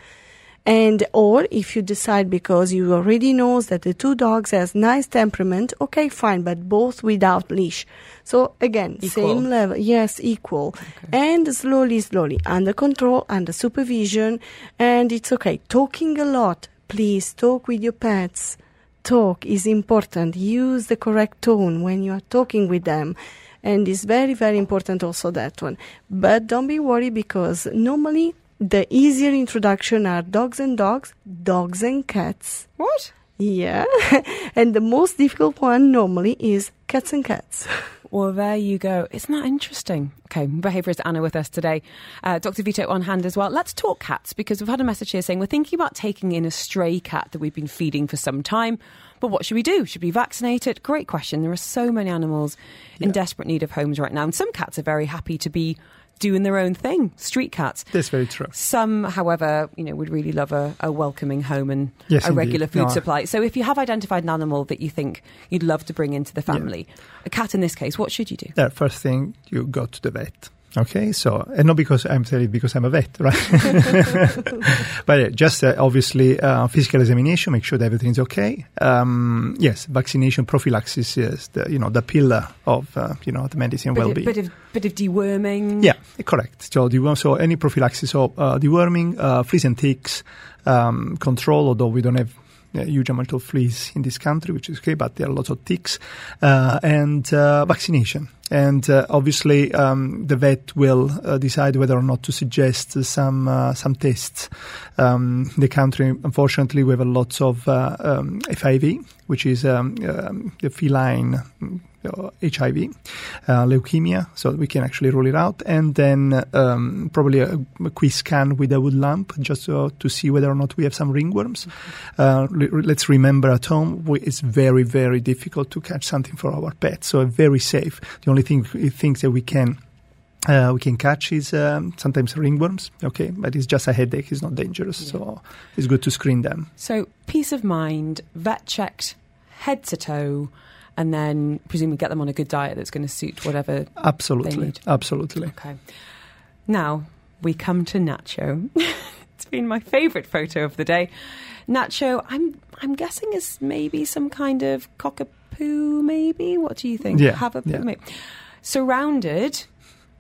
And or if you decide because you already knows that the two dogs has nice temperament, okay, fine, but both without leash. So again, Equal. same level, yes, equal, and slowly, slowly, under control, under supervision, and it's okay. Talking a lot, please talk with your pets. Talk is important. Use the correct tone when you are talking with them. And it's very, very important also that one. But don't be worried because normally the easier introduction are dogs and dogs, dogs and cats. What? Yeah. and the most difficult one normally is cats and cats. Well, there you go. Isn't that interesting? Okay, behaviourist Anna with us today. Uh, Dr. Vito on hand as well. Let's talk cats because we've had a message here saying we're thinking about taking in a stray cat that we've been feeding for some time. But what should we do? Should we vaccinate it? Great question. There are so many animals in desperate need of homes right now. And some cats are very happy to be doing their own thing, street cats. That's very true. Some, however, you know, would really love a, a welcoming home and Yes, a indeed. regular food No. supply. So if you have identified an animal that you think you'd love to bring into the family, a cat in this case, what should you do? Yeah, first thing you go to the vet. Okay, so and not because I'm telling because I'm a vet, right? but yeah, just uh, obviously uh, physical examination, make sure that everything's okay. Um, yes, vaccination prophylaxis is the you know the pillar of uh, you know the medicine Bit, well-being. of, bit of bit of deworming. Yeah, correct. So, deworm, so any prophylaxis of uh, deworming, uh, fleas and ticks um, control, although we don't have a huge amount of fleas in this country, which is okay, but there are lots of ticks, uh, and uh, vaccination. And uh, obviously, um, the vet will uh, decide whether or not to suggest some uh, some tests. Um, the country, unfortunately, we have a lot of uh, um, FIV, which is um, um, the feline uh, HIV, uh, leukemia, so we can actually rule it out, and then um, probably a, a quick scan with a wood lamp just to, to see whether or not we have some ringworms. Uh, le- let's remember at home we, it's very very difficult to catch something for our pets, so very safe. The only thing things that we can uh, we can catch is um, sometimes ringworms, okay, but it's just a headache, it's not dangerous, so it's good to screen them. So peace of mind, vet checked, head to toe, and then presumably get them on a good diet that's going to suit whatever. Absolutely, need. absolutely. Okay. Now we come to Nacho. it's been my favourite photo of the day. Nacho, I'm I'm guessing is maybe some kind of cockapoo. Maybe. What do you think? Yeah, Have a yeah. maybe. surrounded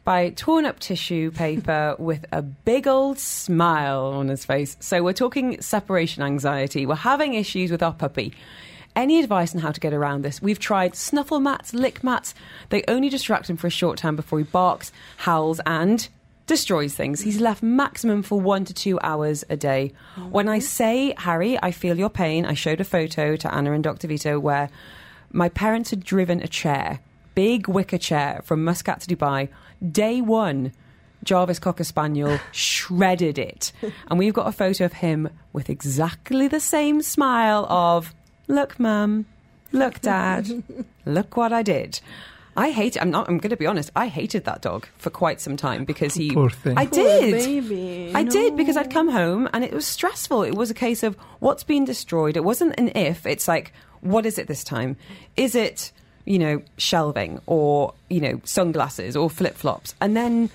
by torn up tissue paper with a big old smile on his face. So we're talking separation anxiety. We're having issues with our puppy. Any advice on how to get around this? We've tried snuffle mats, lick mats. They only distract him for a short time before he barks, howls, and destroys things. He's left maximum for one to two hours a day. Mm-hmm. When I say, Harry, I feel your pain, I showed a photo to Anna and Dr. Vito where my parents had driven a chair, big wicker chair from Muscat to Dubai. Day one, Jarvis Cocker Spaniel shredded it. And we've got a photo of him with exactly the same smile of, look, mum, look, dad, look what I did. I hate. I'm not. I'm going to be honest. I hated that dog for quite some time because he. Poor thing. I Poor did. baby. I did because I'd come home and it was stressful. It was a case of what's been destroyed. It wasn't an if. It's like what is it this time? Is it you know shelving or you know sunglasses or flip flops? And then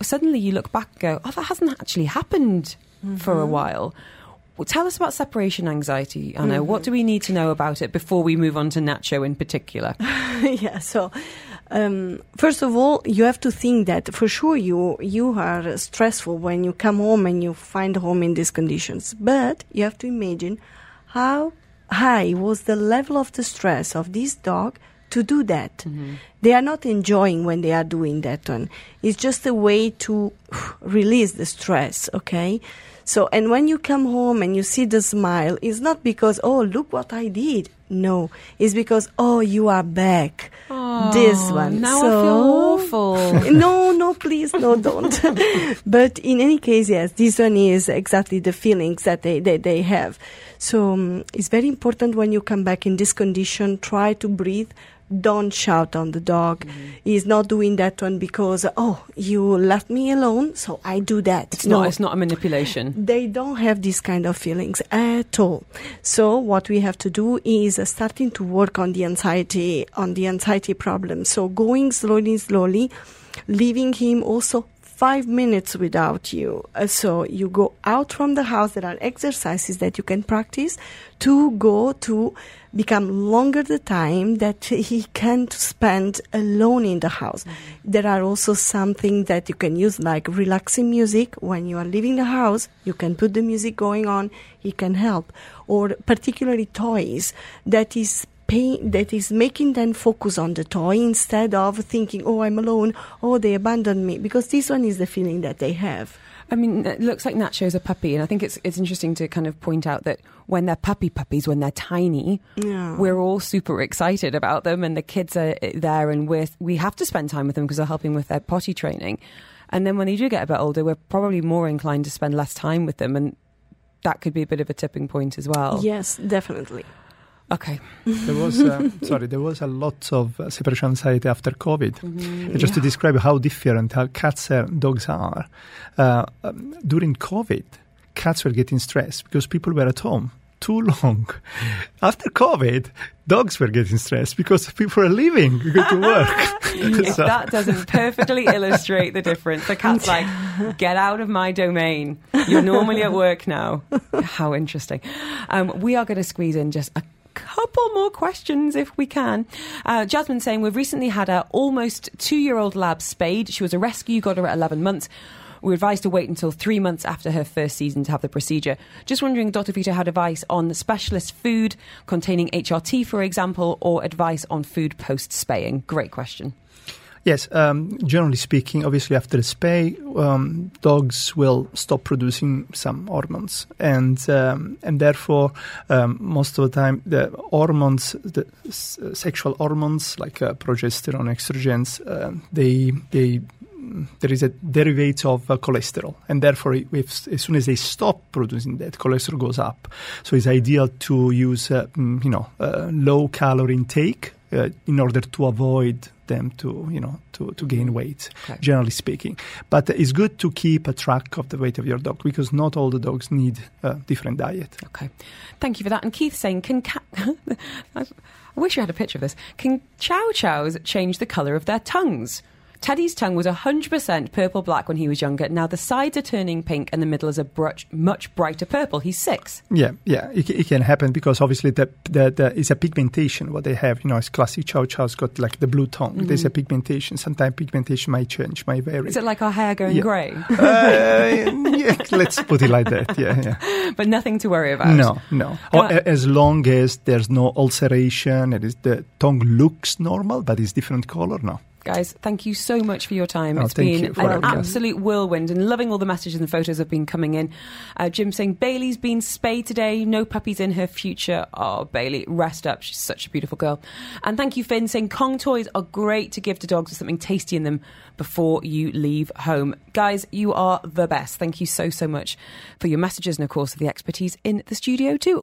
suddenly you look back and go, oh, that hasn't actually happened for a mm-hmm. while. Well, tell us about separation anxiety, Anna. What do we need to know about it before we move on to Nacho in particular? yeah. So, um, first of all, you have to think that for sure you you are stressful when you come home and you find home in these conditions. But you have to imagine how high was the level of the stress of this dog to do that. They are not enjoying when they are doing that one. It's just a way to release the stress. Okay. So, and when you come home and you see the smile, it's not because, oh, look what I did. No, it's because, oh, you are back. this one. now I so, feel awful. no, no, please, no, don't. but in any case, yes, this one is exactly the feelings that they, they, they have. So um, it's very important when you come back in this condition, try to breathe. Don't shout on the dog. Mm-hmm. He's not doing that one because, oh, you left me alone, so I do that. It's not. It's not a manipulation. They don't have these kind of feelings at all. So what we have to do is uh, starting to work on the anxiety, on the anxiety problem. So going slowly, slowly, leaving him also five minutes without you. Uh, so you go out from the house. There are exercises that you can practice to go to become longer the time that he can spend alone in the house. Mm-hmm. There are also something that you can use like relaxing music when you are leaving the house. You can put the music going on. He can help or particularly toys that is that is making them focus on the toy instead of thinking, oh, I'm alone, oh, they abandoned me, because this one is the feeling that they have. I mean, it looks like Nacho's a puppy, and I think it's it's interesting to kind of point out that when they're puppy puppies, when they're tiny, yeah. we're all super excited about them, and the kids are eh, there, and we we have to spend time with them because they're helping with their potty training. And then when they do get a bit older, we're probably more inclined to spend less time with them, and that could be a bit of a tipping point as well. Yes, definitely. Okay. There was uh, sorry, there was a lot of uh, separation anxiety after COVID. Mm-hmm. Just yeah. to describe how different how cats and dogs are. Uh, um, during COVID, cats were getting stressed because people were at home too long. After COVID, dogs were getting stressed because people are leaving, to go to work. so. That doesn't perfectly illustrate the difference. The cat's like, get out of my domain. You're normally at work now. How interesting. Um, we are going to squeeze in just a couple more questions if we can. Uh, Jasmine saying we've recently had our almost two year old lab spayed. She was a rescue, got her at 11 months. We were advised to wait until three months after her first season to have the procedure. Just wondering, Dr. Vito, had advice on specialist food containing HRT, for example, or advice on food post spaying? Great question. Yes, um, generally speaking, obviously after the spay, um, dogs will stop producing some hormones, and um, and therefore um, most of the time the hormones, the s- sexual hormones like uh, progesterone, estrogens, uh, they they there is a derivative of uh, cholesterol, and therefore, if, as soon as they stop producing that, cholesterol goes up. So it's ideal to use, uh, mm, you know, uh, low calorie intake uh, in order to avoid them to, you know, to, to gain weight, okay. generally speaking. But it's good to keep a track of the weight of your dog because not all the dogs need a different diet. Okay, thank you for that. And Keith saying, can cat? I wish you had a picture of this. Can chow chows change the colour of their tongues? Teddy's tongue was 100% purple black when he was younger. Now the sides are turning pink and the middle is a bruch, much brighter purple. He's six. Yeah, yeah, it, it can happen because obviously the, the, the, it's a pigmentation what they have. You know, it's classic Chow Chow's got like the blue tongue. Mm-hmm. There's a pigmentation. Sometimes pigmentation might change, might vary. Is it like our hair going yeah. grey? uh, yeah, let's put it like that. Yeah, yeah. But nothing to worry about. No, no. Or, as long as there's no ulceration, it is the tongue looks normal but it's different color. No. Guys, thank you so much for your time. Oh, it's been an absolute whirlwind and loving all the messages and photos have been coming in. Uh, Jim saying Bailey's been spayed today, no puppies in her future. Oh, Bailey, rest up. She's such a beautiful girl. And thank you, Finn, saying Kong toys are great to give to dogs with something tasty in them before you leave home. Guys, you are the best. Thank you so, so much for your messages and, of course, the expertise in the studio, too.